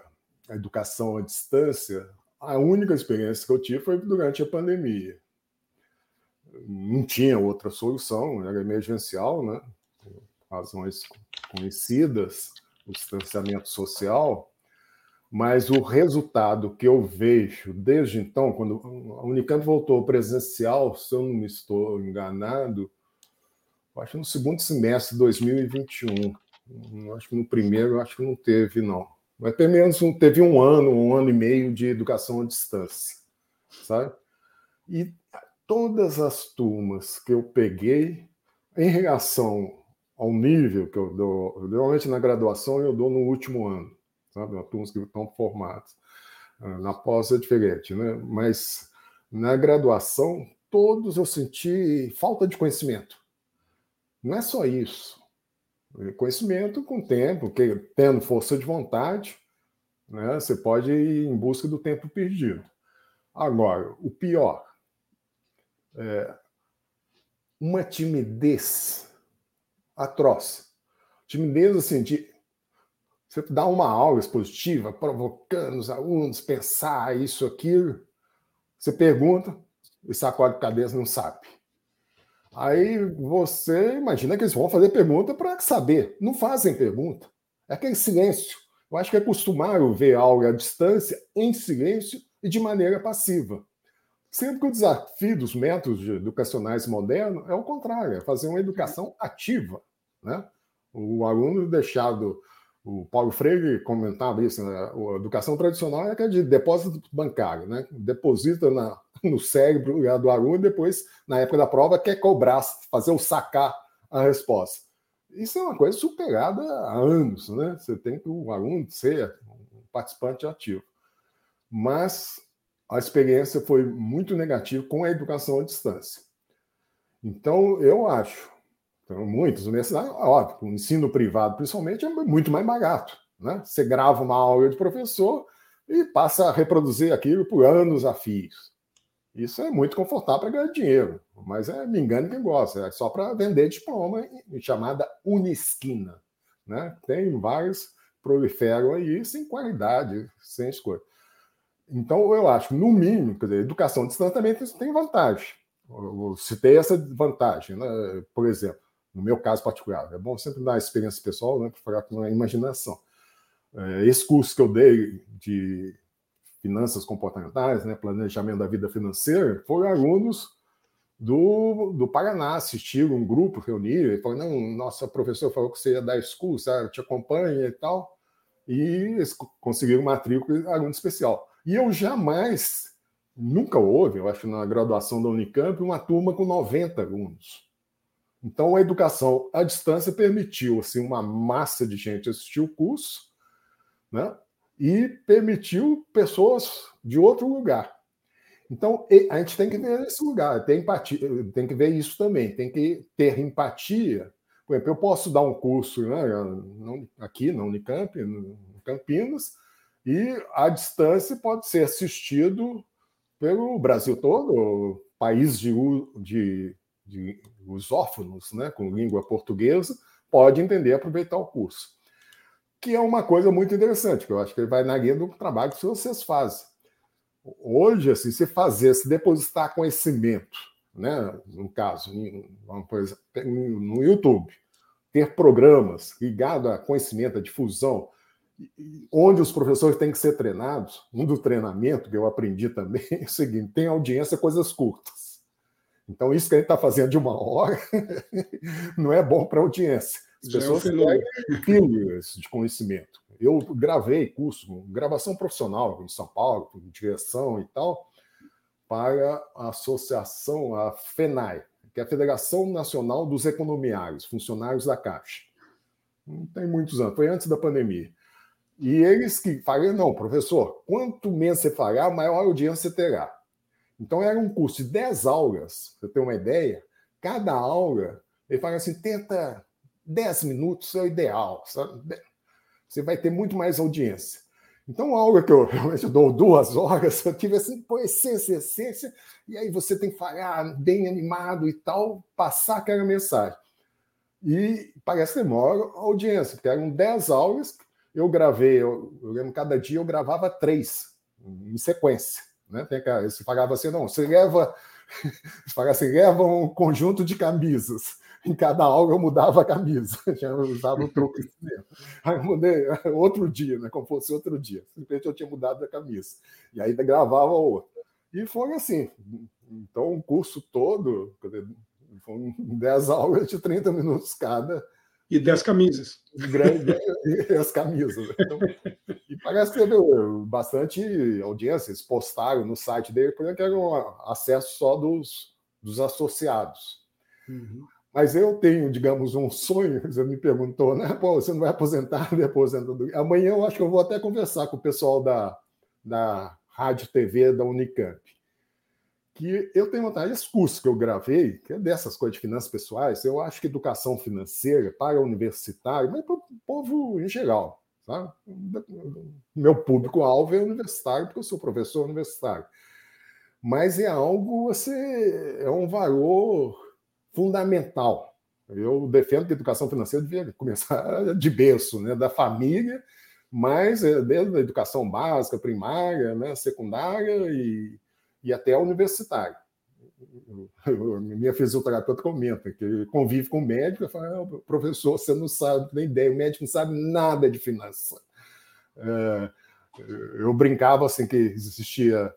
[SPEAKER 3] a educação à distância, a única experiência que eu tive foi durante a pandemia. Não tinha outra solução, era emergencial, né? Razões conhecidas, o distanciamento social, mas o resultado que eu vejo desde então, quando a Unicamp voltou presencial, se eu não me estou enganado, acho no segundo semestre de 2021, acho que no primeiro, acho que não teve, não mas pelo menos um, teve um ano, um ano e meio de educação à distância, sabe? E todas as turmas que eu peguei, em relação ao nível que eu dou, normalmente na graduação eu dou no último ano, sabe? As turmas que estão formadas. Ah, na pós é diferente, né? Mas na graduação, todos eu senti falta de conhecimento. Não é só isso. Conhecimento com tempo, que, tendo força de vontade, né, você pode ir em busca do tempo perdido. Agora, o pior, é uma timidez atroz. Timidez, assim, de você dá uma aula expositiva, provocando os alunos pensar isso, aquilo. Você pergunta e sacode a cabeça, não sabe. Aí você imagina que eles vão fazer pergunta para saber. Não fazem pergunta. É aquele silêncio. Eu acho que é costumável ver algo à distância, em silêncio e de maneira passiva. Sendo que o desafio dos métodos educacionais modernos é o contrário, é fazer uma educação ativa. Né? O aluno deixado. O Paulo Freire comentava isso, né? a educação tradicional é aquela de depósito bancário, né? deposita na, no cérebro do aluno e depois, na época da prova, quer cobrar, fazer o sacar a resposta. Isso é uma coisa superada há anos, né? Você tem que o aluno ser um participante ativo. Mas a experiência foi muito negativa com a educação à distância. Então, eu acho, então, muitas universidades, óbvio, o ensino privado, principalmente, é muito mais barato. Né? Você grava uma aula de professor e passa a reproduzir aquilo por anos a fios. Isso é muito confortável para ganhar dinheiro, mas é, me engane quem gosta, é só para vender diploma, chamada Unisquina. Né? Tem vários proliferam aí sem qualidade, sem escolha. Então, eu acho, no mínimo, quer dizer, educação à também tem vantagem. Eu citei essa vantagem, né? por exemplo, no meu caso particular. É bom sempre dar experiência pessoal né, para falar com a imaginação. É, esse curso que eu dei de finanças comportamentais, né, planejamento da vida financeira, foram alunos do, do Paraná, assistiram um grupo, reuniram, e falaram, não, nossa professor falou que você ia dar esse curso, ah, te acompanha e tal, e eles conseguiram matrícula aluno especial. E eu jamais, nunca houve, eu acho, na graduação da Unicamp, uma turma com 90 alunos. Então, a educação à distância permitiu assim, uma massa de gente assistir o curso, né? e permitiu pessoas de outro lugar. Então, a gente tem que ver esse lugar, tem, empatia, tem que ver isso também, tem que ter empatia. Por exemplo, eu posso dar um curso né, aqui na Unicamp, em Campinas, e a distância pode ser assistido pelo Brasil todo, país de, de, de lusófonos, né, com língua portuguesa, pode entender e aproveitar o curso que é uma coisa muito interessante, que eu acho que ele vai na linha do trabalho que vocês fazem. hoje, assim, se fazer, se depositar conhecimento, né, no caso, no YouTube, ter programas ligados a conhecimento, a difusão, onde os professores têm que ser treinados, um do treinamento que eu aprendi também é o seguinte: tem audiência coisas curtas. Então, isso que a gente está fazendo de uma hora não é bom para a audiência. As pessoas é um querem de conhecimento. Eu gravei curso, gravação profissional em São Paulo, direção e tal, para a associação, a FENAI, que é a Federação Nacional dos Economiários, funcionários da Caixa. Não tem muitos anos, foi antes da pandemia. E eles que falaram, não, professor, quanto menos você falar, maior audiência você terá. Então era um curso de 10 aulas, para você ter uma ideia. Cada aula, ele fala assim, tenta 10 minutos é o ideal, sabe? Você vai ter muito mais audiência. Então, a aula que eu realmente dou duas horas, eu tive assim, pô, essência, essência, e aí você tem que falar bem animado e tal, passar aquela mensagem. E parece que demora a audiência, porque eram 10 aulas, eu gravei, eu, eu lembro, cada dia eu gravava três em sequência. Né? Tem que, você falava assim, não, você leva, você assim, leva um conjunto de camisas. Em cada aula eu mudava a camisa, já usava o truque. Aí eu mudei outro dia, né? como fosse outro dia. Simplesmente eu tinha mudado a camisa. E aí gravava outro. E foi assim. Então, o curso todo, foram 10 aulas de 30 minutos cada
[SPEAKER 2] e 10 camisas.
[SPEAKER 3] Grande, e as camisas. Então, parece que teve bastante audiência. Eles postaram no site dele, porque era um acesso só dos, dos associados. Uhum. Mas eu tenho, digamos, um sonho. Você me perguntou, né? Pô, você não vai aposentar depois? Amanhã eu acho que eu vou até conversar com o pessoal da, da Rádio TV da Unicamp que eu tenho vontade, esse curso que eu gravei, que é dessas coisas de finanças pessoais, eu acho que educação financeira para universitário, mas para o povo em geral, sabe? Meu público-alvo é universitário, porque eu sou professor universitário. Mas é algo, você, é um valor fundamental. Eu defendo que a educação financeira devia começar de berço, né, da família, mas é desde a educação básica, primária, né, secundária e e até universitário. Minha fisioterapeuta comenta que convive com o médico e fala: ah, professor, você não sabe, nem ideia, o médico não sabe nada de finanças. É, eu brincava assim que existia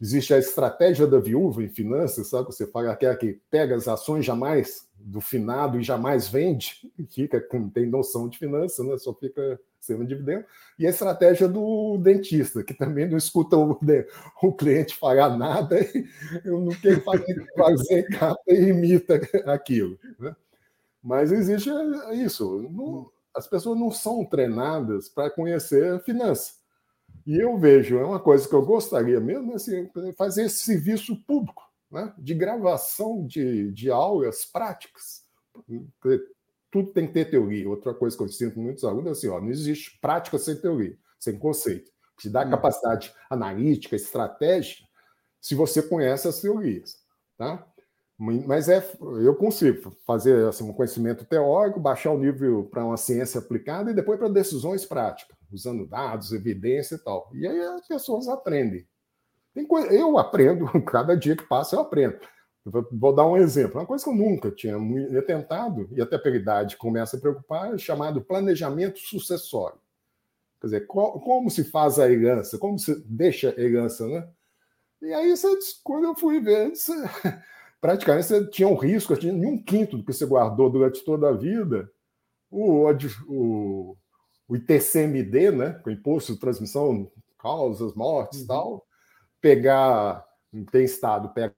[SPEAKER 3] existe a estratégia da viúva em finanças, sabe? Você fala aquela que pega as ações jamais do finado e jamais vende, fica, não tem noção de finanças, né? só fica sendo dividendo. E a estratégia do dentista, que também não escuta o, o cliente falar nada, eu não quero fazer capa e imita aquilo. Né? Mas existe isso. Não, as pessoas não são treinadas para conhecer finanças. E eu vejo, é uma coisa que eu gostaria mesmo, assim, fazer esse serviço público, né? de gravação de, de aulas práticas tudo tem que ter teoria. Outra coisa que eu sinto muitos alunos é assim: ó, não existe prática sem teoria, sem conceito. Te dá hum. capacidade analítica, estratégica, se você conhece as teorias. Tá? Mas é, eu consigo fazer assim, um conhecimento teórico, baixar o nível para uma ciência aplicada e depois para decisões práticas, usando dados, evidência e tal. E aí as pessoas aprendem. Coisa, eu aprendo, cada dia que passa eu aprendo. Vou dar um exemplo. Uma coisa que eu nunca tinha tentado, e até pela idade começa a preocupar, é chamado planejamento sucessório. Quer dizer, como se faz a herança, como se deixa a herança, né? E aí, quando eu fui ver, praticamente você tinha um risco, tinha um quinto do que você guardou durante toda a vida, o, o, o ITCMD, né, com imposto de transmissão, causas, mortes e uhum. tal, pegar, tem estado, pega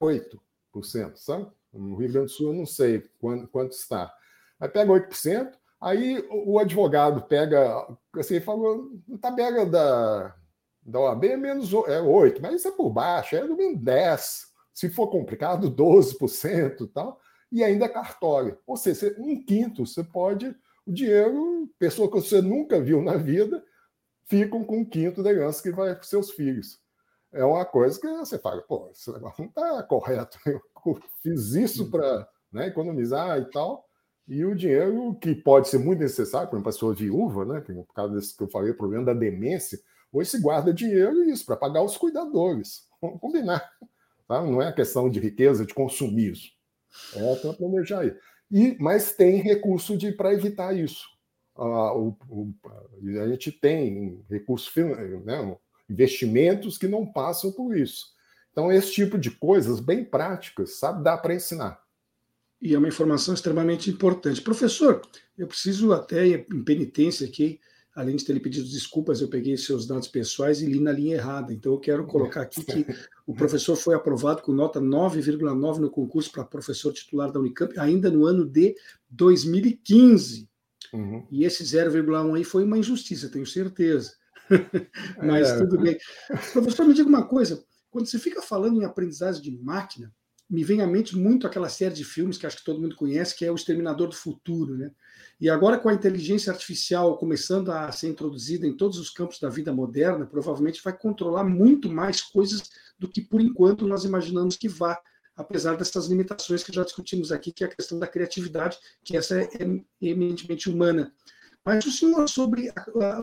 [SPEAKER 3] 8%, sabe? No Rio Grande do Sul eu não sei quanto, quanto está. Aí pega 8%, aí o advogado pega, assim, falou, a tabela da, da OAB é menos é 8, mas isso é por baixo, é no mínimo 10. Se for complicado, 12% e tal, e ainda é cartório. Ou seja, um quinto você pode, o dinheiro, pessoa que você nunca viu na vida, ficam com um quinto da herança que vai para seus filhos é uma coisa que você fala, pô, esse negócio não está correto. Eu fiz isso para né, economizar e tal, E o dinheiro que pode ser muito necessário para uma pessoa viúva, né? Por causa desse que eu falei, o problema da demência, hoje se guarda dinheiro isso, para pagar os cuidadores. Vamos combinar. Tá? Não é questão de riqueza, de consumismo. É para planejar isso. E, mas tem recurso para evitar isso. Ah, o, o, a gente tem recursos, né, investimentos que não passam por isso. Então, esse tipo de coisas bem práticas, sabe, dá para ensinar.
[SPEAKER 2] E é uma informação extremamente importante. Professor, eu preciso até, em penitência aqui, além de ter lhe pedido desculpas, eu peguei seus dados pessoais e li na linha errada. Então, eu quero colocar aqui que o professor foi aprovado com nota 9,9 no concurso para professor titular da Unicamp, ainda no ano de 2015. Uhum. E esse 0,1 aí foi uma injustiça, tenho certeza. Mas é. tudo bem. Professor, me diga uma coisa: quando você fica falando em aprendizagem de máquina, me vem à mente muito aquela série de filmes que acho que todo mundo conhece, que é O Exterminador do Futuro. Né? E agora, com a inteligência artificial começando a ser introduzida em todos os campos da vida moderna, provavelmente vai controlar muito mais coisas do que, por enquanto, nós imaginamos que vá, apesar dessas limitações que já discutimos aqui, que é a questão da criatividade, que essa é eminentemente humana. Mas o senhor, sobre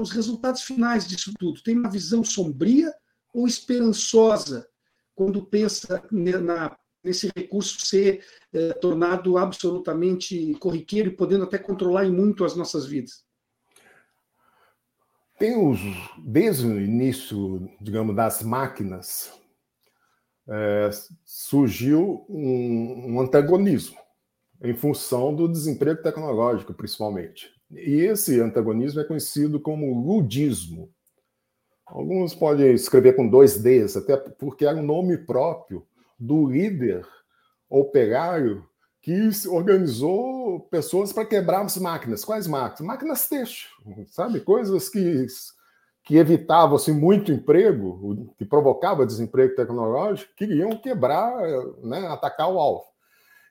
[SPEAKER 2] os resultados finais disso tudo, tem uma visão sombria ou esperançosa quando pensa na nesse recurso ser é, tornado absolutamente corriqueiro e podendo até controlar muito as nossas vidas?
[SPEAKER 3] Tem os, desde o início, digamos, das máquinas, é, surgiu um, um antagonismo em função do desemprego tecnológico, principalmente. E esse antagonismo é conhecido como ludismo. Alguns podem escrever com dois Ds, até porque é um nome próprio do líder operário que organizou pessoas para quebrar as máquinas. Quais máquinas? Máquinas têxtil, sabe? Coisas que, que evitavam assim, muito emprego, que provocava desemprego tecnológico, queriam quebrar, né, atacar o alvo.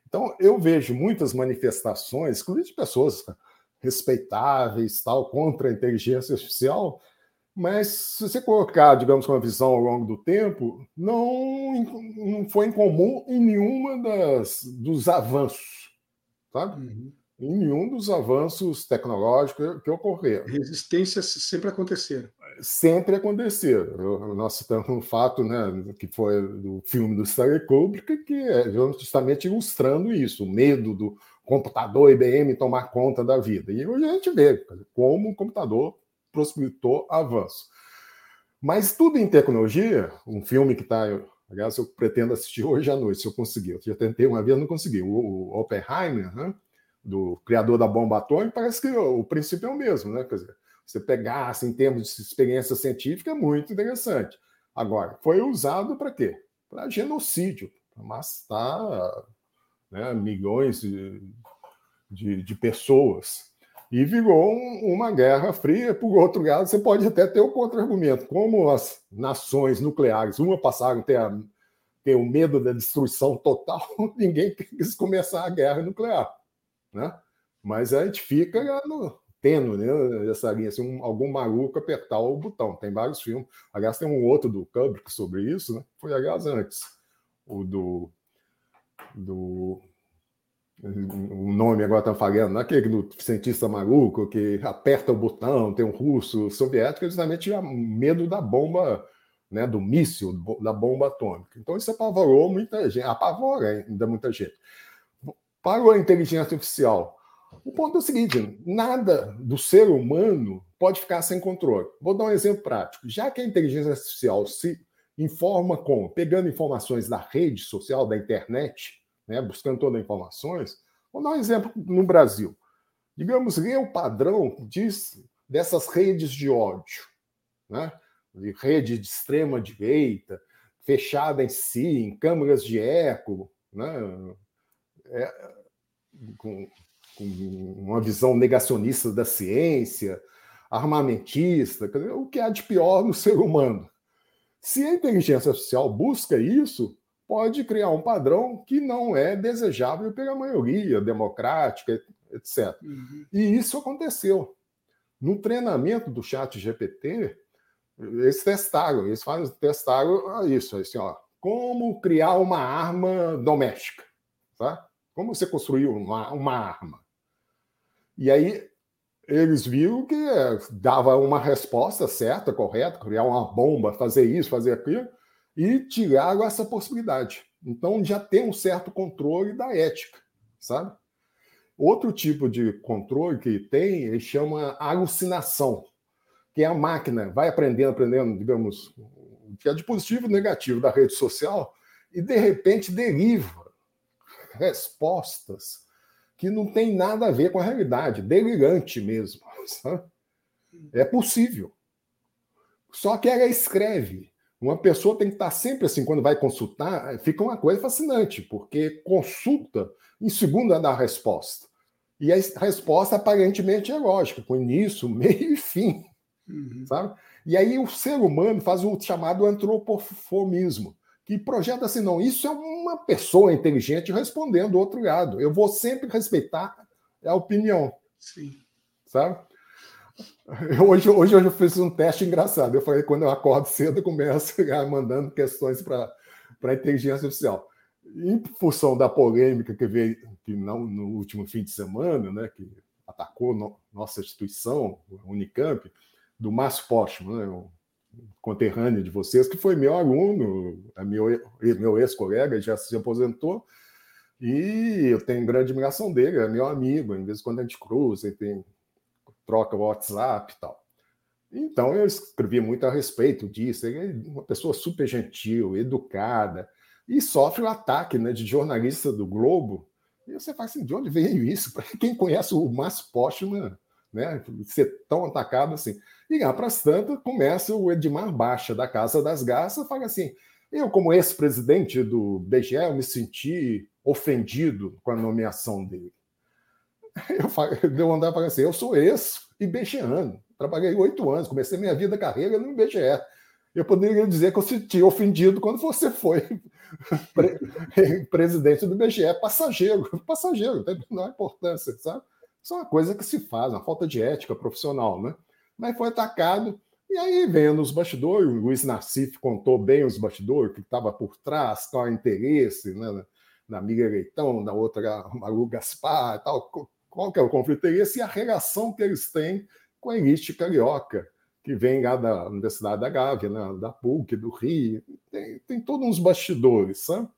[SPEAKER 3] Então, eu vejo muitas manifestações, inclusive de pessoas respeitáveis, tal, contra a inteligência artificial, mas se você colocar, digamos, com uma visão ao longo do tempo, não, não foi incomum em nenhuma das dos avanços, sabe? Uhum. Em nenhum dos avanços tecnológicos que ocorreram.
[SPEAKER 2] Resistências sempre aconteceram.
[SPEAKER 3] Sempre aconteceram. Nós citamos um fato, né, que foi do filme do Stanley Kubrick, que é justamente ilustrando isso, o medo do computador IBM tomar conta da vida. E hoje a gente vê como o computador possibilitou avanço. Mas tudo em tecnologia, um filme que está. Aliás, eu pretendo assistir hoje à noite, se eu conseguir. Eu já tentei uma vez, não consegui. O, o Oppenheimer, né, do criador da bomba atômica, parece que o, o, princípio é o mesmo, né? Quer dizer, você pegar assim, em termos de experiência científica é muito interessante. Agora, foi usado para quê? Para genocídio, para matar né, milhões de, de, de pessoas e virou um, uma guerra fria. Por outro lado, você pode até ter o contra-argumento. Como as nações nucleares, uma passaram a ter, a, ter o medo da destruição total, ninguém quis começar a guerra nuclear. Né? Mas a gente fica no, tendo né, essa linha, assim, um, algum maluco apertar o botão. Tem vários filmes. Aliás, tem um outro do Kubrick sobre isso, né? foi, aliás, antes. O do, do o nome agora está falhando, aquele do cientista maluco que aperta o botão, tem um russo soviético, justamente tinha medo da bomba, né, do míssil, da bomba atômica. Então isso apavorou muita gente, apavora ainda muita gente. Para a inteligência artificial, o ponto é o seguinte: nada do ser humano pode ficar sem controle. Vou dar um exemplo prático. Já que a inteligência artificial se informa com, pegando informações da rede social, da internet, né, buscando todas as informações. Vou dar um exemplo no Brasil. Digamos, lê o padrão diz, dessas redes de ódio, né, de rede de extrema direita, fechada em si, em câmaras de eco, né, é, com, com, uma visão negacionista da ciência, armamentista, o que há de pior no ser humano. Se a inteligência artificial busca isso, pode criar um padrão que não é desejável pela maioria democrática, etc. Uhum. E isso aconteceu. No treinamento do chat GPT, eles testaram, eles fazem, testaram isso, assim, ó, como criar uma arma doméstica, tá? Como você construir uma, uma arma. E aí eles viram que é, dava uma resposta certa, correta, criar uma bomba, fazer isso, fazer aquilo, e tiraram essa possibilidade. Então já tem um certo controle da ética, sabe? Outro tipo de controle que tem, ele chama alucinação, que é a máquina vai aprendendo, aprendendo, digamos, que é de positivo e negativo da rede social, e de repente deriva respostas que não tem nada a ver com a realidade, delirante mesmo. Sabe? É possível. Só que ela escreve. Uma pessoa tem que estar sempre assim, quando vai consultar, fica uma coisa fascinante, porque consulta em segunda da resposta. E a resposta aparentemente é lógica, com início, meio e fim. Uhum. Sabe? E aí o ser humano faz o chamado antropoformismo que projeta assim, não, isso é uma pessoa inteligente respondendo do outro lado. Eu vou sempre respeitar a opinião. Sim. Sabe? Hoje, hoje eu fiz um teste engraçado. Eu falei, quando eu acordo cedo, eu começo mandando questões para a inteligência artificial. Em função da polêmica que veio que não, no último fim de semana, né, que atacou no, nossa instituição, a Unicamp, do Márcio Postman, né, conterrâneo de vocês, que foi meu aluno, é meu, meu ex-colega, já se aposentou, e eu tenho grande admiração dele, é meu amigo, em vez de quando a gente cruza, tem troca WhatsApp e tal. Então eu escrevi muito a respeito disso. É uma pessoa super gentil, educada, e sofre o ataque né, de jornalista do Globo. E você fala assim: de onde veio isso? Quem conhece o Márcio Postman né? Ser tão atacado assim. E lá para as tantas, começa o Edmar Baixa, da Casa das Garças, fala assim: eu, como ex-presidente do BGE, eu me senti ofendido com a nomeação dele. Eu, eu para assim: eu sou ex-IBGEano, trabalhei oito anos, comecei minha vida, carreira no IBGE. Eu poderia dizer que eu senti ofendido quando você foi pre presidente do IBGE, passageiro, passageiro, não há importância, sabe? Isso é uma coisa que se faz, uma falta de ética profissional, né? Mas foi atacado, e aí, vendo os bastidores, o Luiz Nassif contou bem os bastidores, que estava por trás, qual é o interesse, né? Na Miriam Leitão, da outra Maru Gaspar, tal, qual que é o conflito de interesse e a relação que eles têm com a elite carioca, que vem lá da Universidade da Gávea, né? da PUC, do Rio, tem, tem todos uns bastidores, sabe?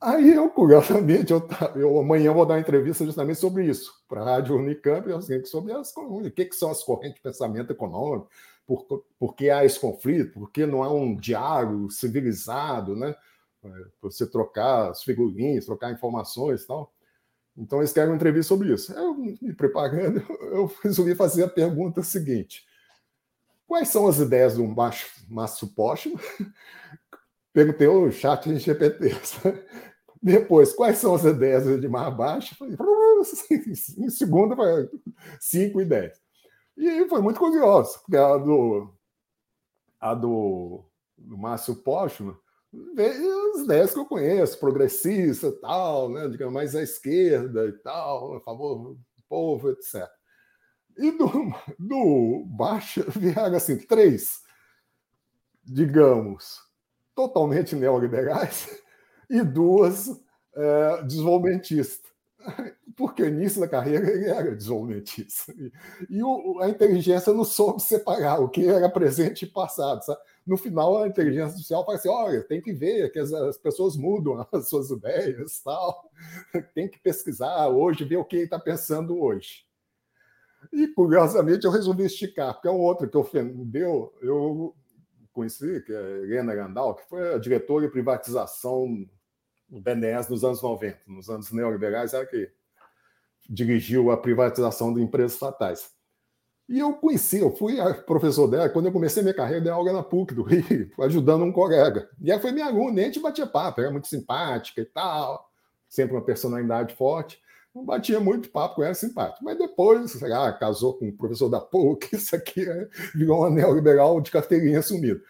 [SPEAKER 3] Aí eu, curiosamente, eu, eu amanhã vou dar uma entrevista justamente sobre isso, para a Rádio Unicamp, assim, sobre as, o que, que são as correntes de pensamento econômico, por, por que há esse conflito, por que não há um diálogo civilizado, né? É, você trocar as figurinhas, trocar informações e tal. Então, eles querem uma entrevista sobre isso. Eu, me preparando, eu resolvi fazer a pergunta seguinte: quais são as ideias do Márcio Postman? Perguntei ao chat de GPT. Depois, quais são as ideias de mar baixo? Em segunda, foi 5 e 10. E foi muito curioso, porque a do, a do, do Márcio Postman as ideias que eu conheço, progressista tal, né, digamos, mais à esquerda e tal, a favor do povo, etc. E do, do Baixa vieram assim, três, digamos, totalmente neoliberais e duas é, desenvolvimentistas. Porque no início da carreira ele era desenvolvimentista. E, o, a inteligência não soube separar o que era presente e passado. Sabe? No final, a inteligência artificial fala assim: olha, tem que ver que as, as pessoas mudam as suas ideias, tal. tem que pesquisar hoje, ver o que ele está pensando hoje. E, curiosamente, eu resolvi esticar, porque é um outro que ofendeu. Eu conheci, que é Helena Gandal, que foi a diretora de privatização do BNDES nos anos 90, nos anos neoliberais, ela que dirigiu a privatização de empresas fatais. E eu conheci, eu fui professor dela, quando eu comecei minha carreira, dei aula na PUC do Rio, ajudando um colega. E ela foi minha aluna, nem a gente batia papo, era muito simpática e tal, sempre uma personalidade forte. Não batia muito papo com ela, simpática. Mas depois, sei lá, casou com o professor da PUC, isso aqui é, virou um neoliberal de carteirinha assumido.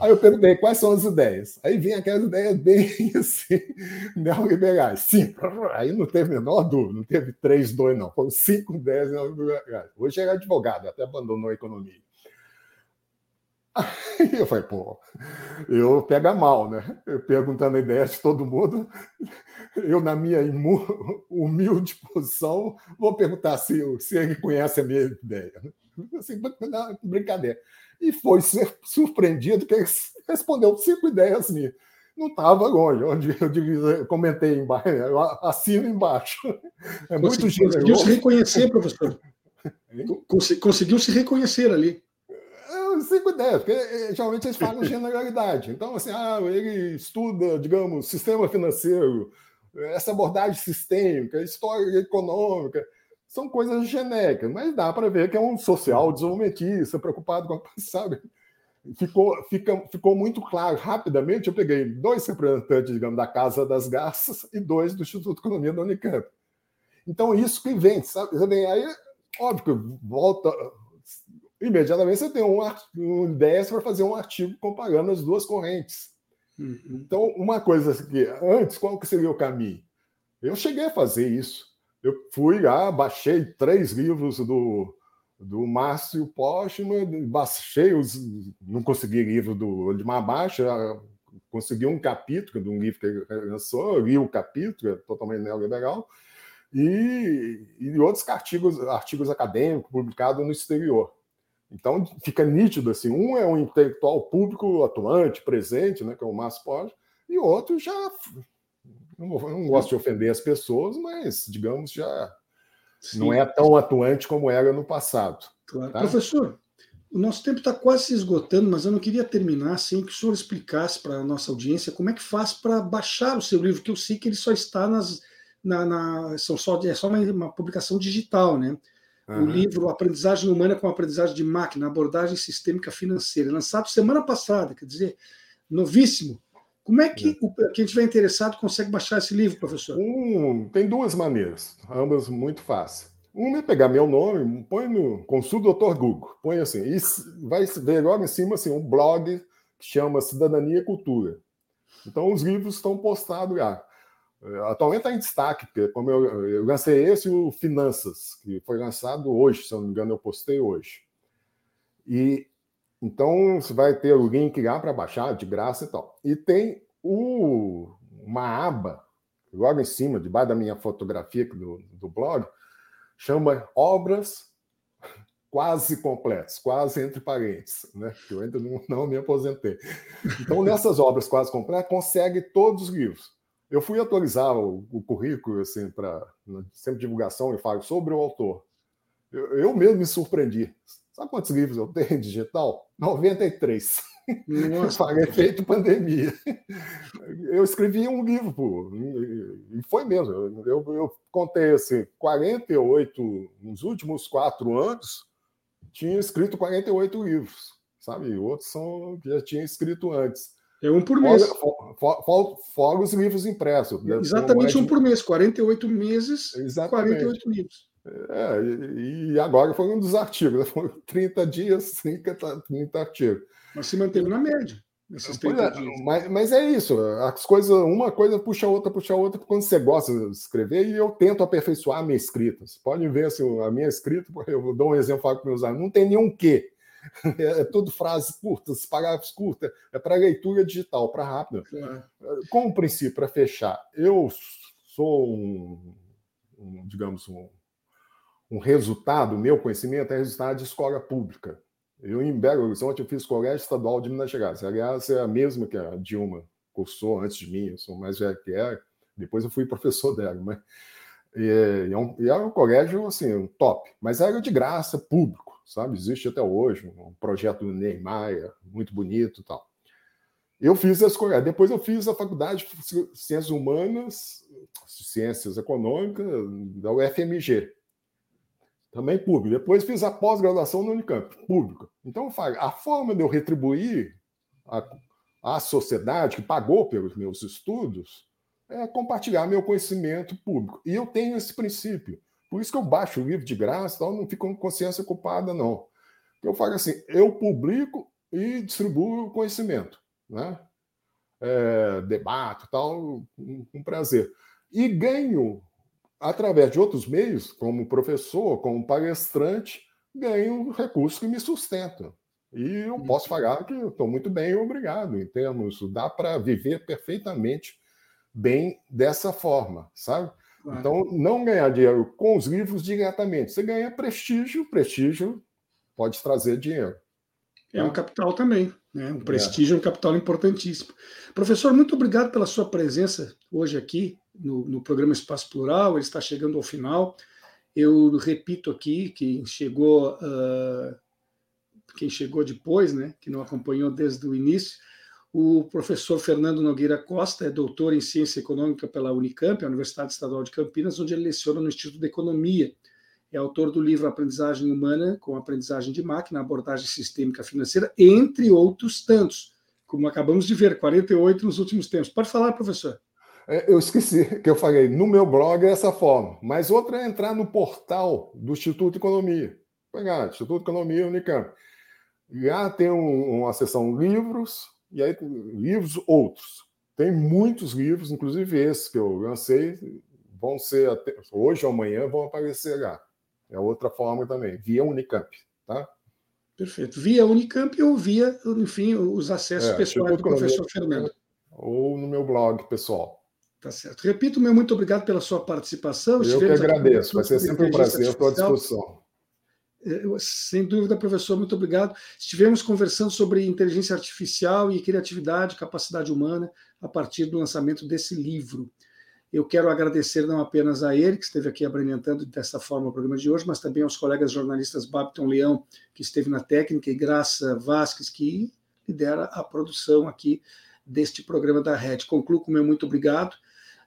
[SPEAKER 3] Aí eu perguntei quais são as ideias. Aí vem aquelas ideias bem assim, neoliberais. Sim, aí não teve menor dúvida, não teve três, dois, não. Foram cinco ideias neoliberais. Hoje era advogado, até abandonou a economia. Aí eu falei, pô, eu pega mal, né? Eu perguntando a ideia de todo mundo, eu, na minha humilde posição, vou perguntar se, se ele conhece a minha ideia. Assim, brincadeira. E foi surpreendido que ele respondeu cinco ideias minhas. Não estava longe, onde eu, comentei embaixo, eu assino embaixo.
[SPEAKER 2] É muito Conseguiu, conseguiu se reconhecer, professor. Conseguiu se reconhecer ali
[SPEAKER 3] cinco ideias, porque eh, geralmente eles falam generalidade. Então, assim, ah, ele estuda, digamos, sistema financeiro, essa abordagem sistêmica, história econômica, são coisas genéricas, mas dá para ver que é um social desenvolvimentista, preocupado com a sabe? Ficou, fica, ficou muito claro. Rapidamente, eu peguei dois representantes, digamos, da Casa das Garças e dois do Instituto de Economia da Unicamp. Então, isso que vem, sabe? Aí, óbvio que volta, imediatamente você tem um, um ideia para fazer um artigo comparando as duas correntes. Uhum. Então, uma coisa que antes, qual que seria o caminho? Eu cheguei a fazer isso. Eu fui lá, baixei três livros do, do Márcio Postman, baixei os. Não consegui livro do de Baixa, consegui um capítulo de um livro que ele lançou, li o capítulo, é totalmente neoliberal, e, e outros artigos, artigos acadêmicos publicados no exterior. Então fica nítido assim, um é um intelectual público atuante, presente, né, que é o Márcio Pode, e outro já não, não gosto de ofender as pessoas, mas digamos já Sim. não é tão atuante como era no passado.
[SPEAKER 2] Claro. Tá? Professor, o nosso tempo está quase se esgotando, mas eu não queria terminar sem que o senhor explicasse para a nossa audiência como é que faz para baixar o seu livro, que eu sei que ele só está nas. Na, na são só, é só uma, uma publicação digital, né? Uhum. O livro Aprendizagem Humana com Aprendizagem de Máquina, Abordagem Sistêmica Financeira, lançado semana passada, quer dizer, novíssimo. Como é que o, quem estiver interessado consegue baixar esse livro, professor?
[SPEAKER 3] Um, tem duas maneiras, ambas muito fáceis. Uma é pegar meu nome, põe no consulta Dr. Google, põe assim, e vai ver logo em cima assim, um blog que chama Cidadania e Cultura. Então os livros estão postados lá. Atualmente está em destaque, porque como eu, eu lancei esse o Finanças, que foi lançado hoje, se eu não me engano, eu postei hoje. E então você vai ter o link lá para baixar de graça e tal. E tem o, uma aba logo em cima, debaixo da minha fotografia do, do blog, chama Obras quase completas, quase entre parênteses, né? Que eu ainda não, não me aposentei. Então, nessas obras quase completas, consegue todos os livros. Eu fui atualizar o, o currículo, assim, para sempre divulgação, eu falo sobre o autor. Eu, eu, mesmo me surpreendi. Sabe quantos livros eu tenho digital? 93. Nossa, efeito pandemia. Eu escrevi um livro, pô, e foi mesmo. Eu, eu contei assim, 48, nos últimos quatro anos, tinha escrito 48 livros, sabe? Outros são já tinha escrito antes.
[SPEAKER 2] É um por mês.
[SPEAKER 3] Fora, fora, fora os livros impressos.
[SPEAKER 2] Né? Exatamente um por mês, 48 meses, Exatamente. 48 livros.
[SPEAKER 3] É, e agora foi um dos artigos, né? foram 30 dias, 30 artigos.
[SPEAKER 2] Mas se manteve na média. Nesses 30
[SPEAKER 3] é, dias. Mas, mas é isso, as coisas, uma coisa puxa a outra, puxa a outra, quando você gosta de escrever, e eu tento aperfeiçoar a minha escrita. Você pode ver assim, a minha escrita, eu dou um exemplo para meus alunos, não tem nenhum quê. É, é tudo frases curtas, parágrafos curtos, é para leitura digital, para rápido. Claro. Como princípio, para fechar, eu sou um, um digamos, um, um resultado, meu conhecimento é resultado de escola pública. Eu, em Belo Horizonte, eu fiz Colégio Estadual de Minas Gerais. Aliás, é a mesma que a Dilma cursou antes de mim, eu sou mais velho que ela. Depois eu fui professor dela, mas... E, e, é um, era um colégio, assim, top. Mas era de graça, público sabe? Existe até hoje um projeto do Neymar, muito bonito tal. Eu fiz a escola, depois eu fiz a faculdade de Ciências Humanas, Ciências Econômicas da UFMG, também público. Depois fiz a pós-graduação no Unicamp, público. Então, a forma de eu retribuir a, a sociedade que pagou pelos meus estudos é compartilhar meu conhecimento público. E eu tenho esse princípio. Por isso que eu baixo o livro de graça, então não fico com consciência culpada, não. Eu falo assim, eu publico e distribuo conhecimento, né? É, debato, tal, com prazer. E ganho, através de outros meios, como professor, como palestrante, ganho recursos que me sustentam. E eu posso falar que estou muito bem, obrigado, em termos, dá para viver perfeitamente bem dessa forma, sabe? Claro. Então, não ganhar dinheiro com os livros diretamente. Você ganha prestígio, prestígio pode trazer dinheiro.
[SPEAKER 2] É um capital também, né? Um prestígio é um capital importantíssimo. Professor, muito obrigado pela sua presença hoje aqui no, no programa Espaço Plural. Ele está chegando ao final. Eu repito aqui que chegou uh, quem chegou depois, né, que não acompanhou desde o início, o professor Fernando Nogueira Costa é doutor em ciência econômica pela Unicamp, a Universidade Estadual de Campinas, onde ele leciona no Instituto de Economia. É autor do livro Aprendizagem Humana com Aprendizagem de Máquina, Abordagem Sistêmica Financeira, entre outros tantos, como acabamos de ver, 48 nos últimos tempos. Pode falar, professor.
[SPEAKER 3] É, eu esqueci que eu falei, no meu blog é essa forma, mas outra é entrar no portal do Instituto de Economia. Pegar, Instituto de Economia Unicamp. Já tem um, uma seção livros, e aí livros outros. Tem muitos livros, inclusive esses que eu lancei, vão ser até, hoje ou amanhã vão aparecer lá. É outra forma também, via Unicamp, tá?
[SPEAKER 2] Perfeito. Via Unicamp ou via, enfim, os acessos é, pessoais do professor Fernando.
[SPEAKER 3] Ou no meu blog pessoal.
[SPEAKER 2] Tá certo. Repito, meu muito obrigado pela sua participação.
[SPEAKER 3] Eu Estivemos que agradeço, vai ser sempre um prazer, estou à disposição.
[SPEAKER 2] Sem dúvida, professor, muito obrigado. Estivemos conversando sobre inteligência artificial e criatividade, capacidade humana, a partir do lançamento desse livro. Eu quero agradecer não apenas a ele, que esteve aqui abrilhantando dessa forma o programa de hoje, mas também aos colegas jornalistas Babton Leão, que esteve na técnica, e Graça Vasques, que lidera a produção aqui deste programa da Rede. Concluo com o meu muito obrigado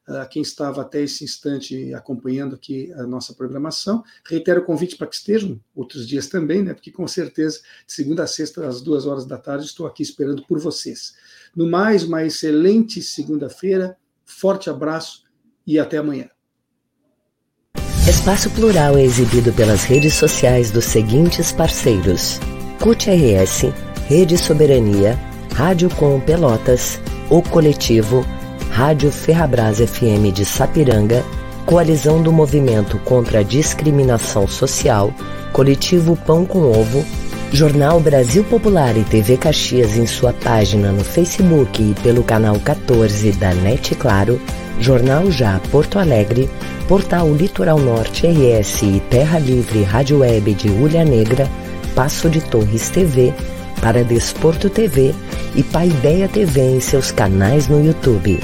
[SPEAKER 2] a quem estava até esse instante acompanhando aqui a nossa programação. Reitero o convite para que estejam outros dias também, né? Porque com certeza, de segunda a sexta, às duas horas da tarde, estou aqui esperando por vocês. No mais, uma excelente segunda-feira, forte abraço e até amanhã.
[SPEAKER 1] Espaço Plural é exibido pelas redes sociais dos seguintes parceiros: CUT RS, Rede Soberania, Rádio Com Pelotas, O Coletivo, Rádio Ferrabras FM de Sapiranga, Coalizão do Movimento contra a Discriminação Social, Coletivo Pão com Ovo, Jornal Brasil Popular e TV Caxias em sua página no Facebook e pelo canal 14 da NET Claro, Jornal Já Porto Alegre, Portal Litoral Norte RS e Terra Livre Rádio Web de Ulha Negra, Passo de Torres TV, para Desporto TV e Paideia TV em seus canais no YouTube.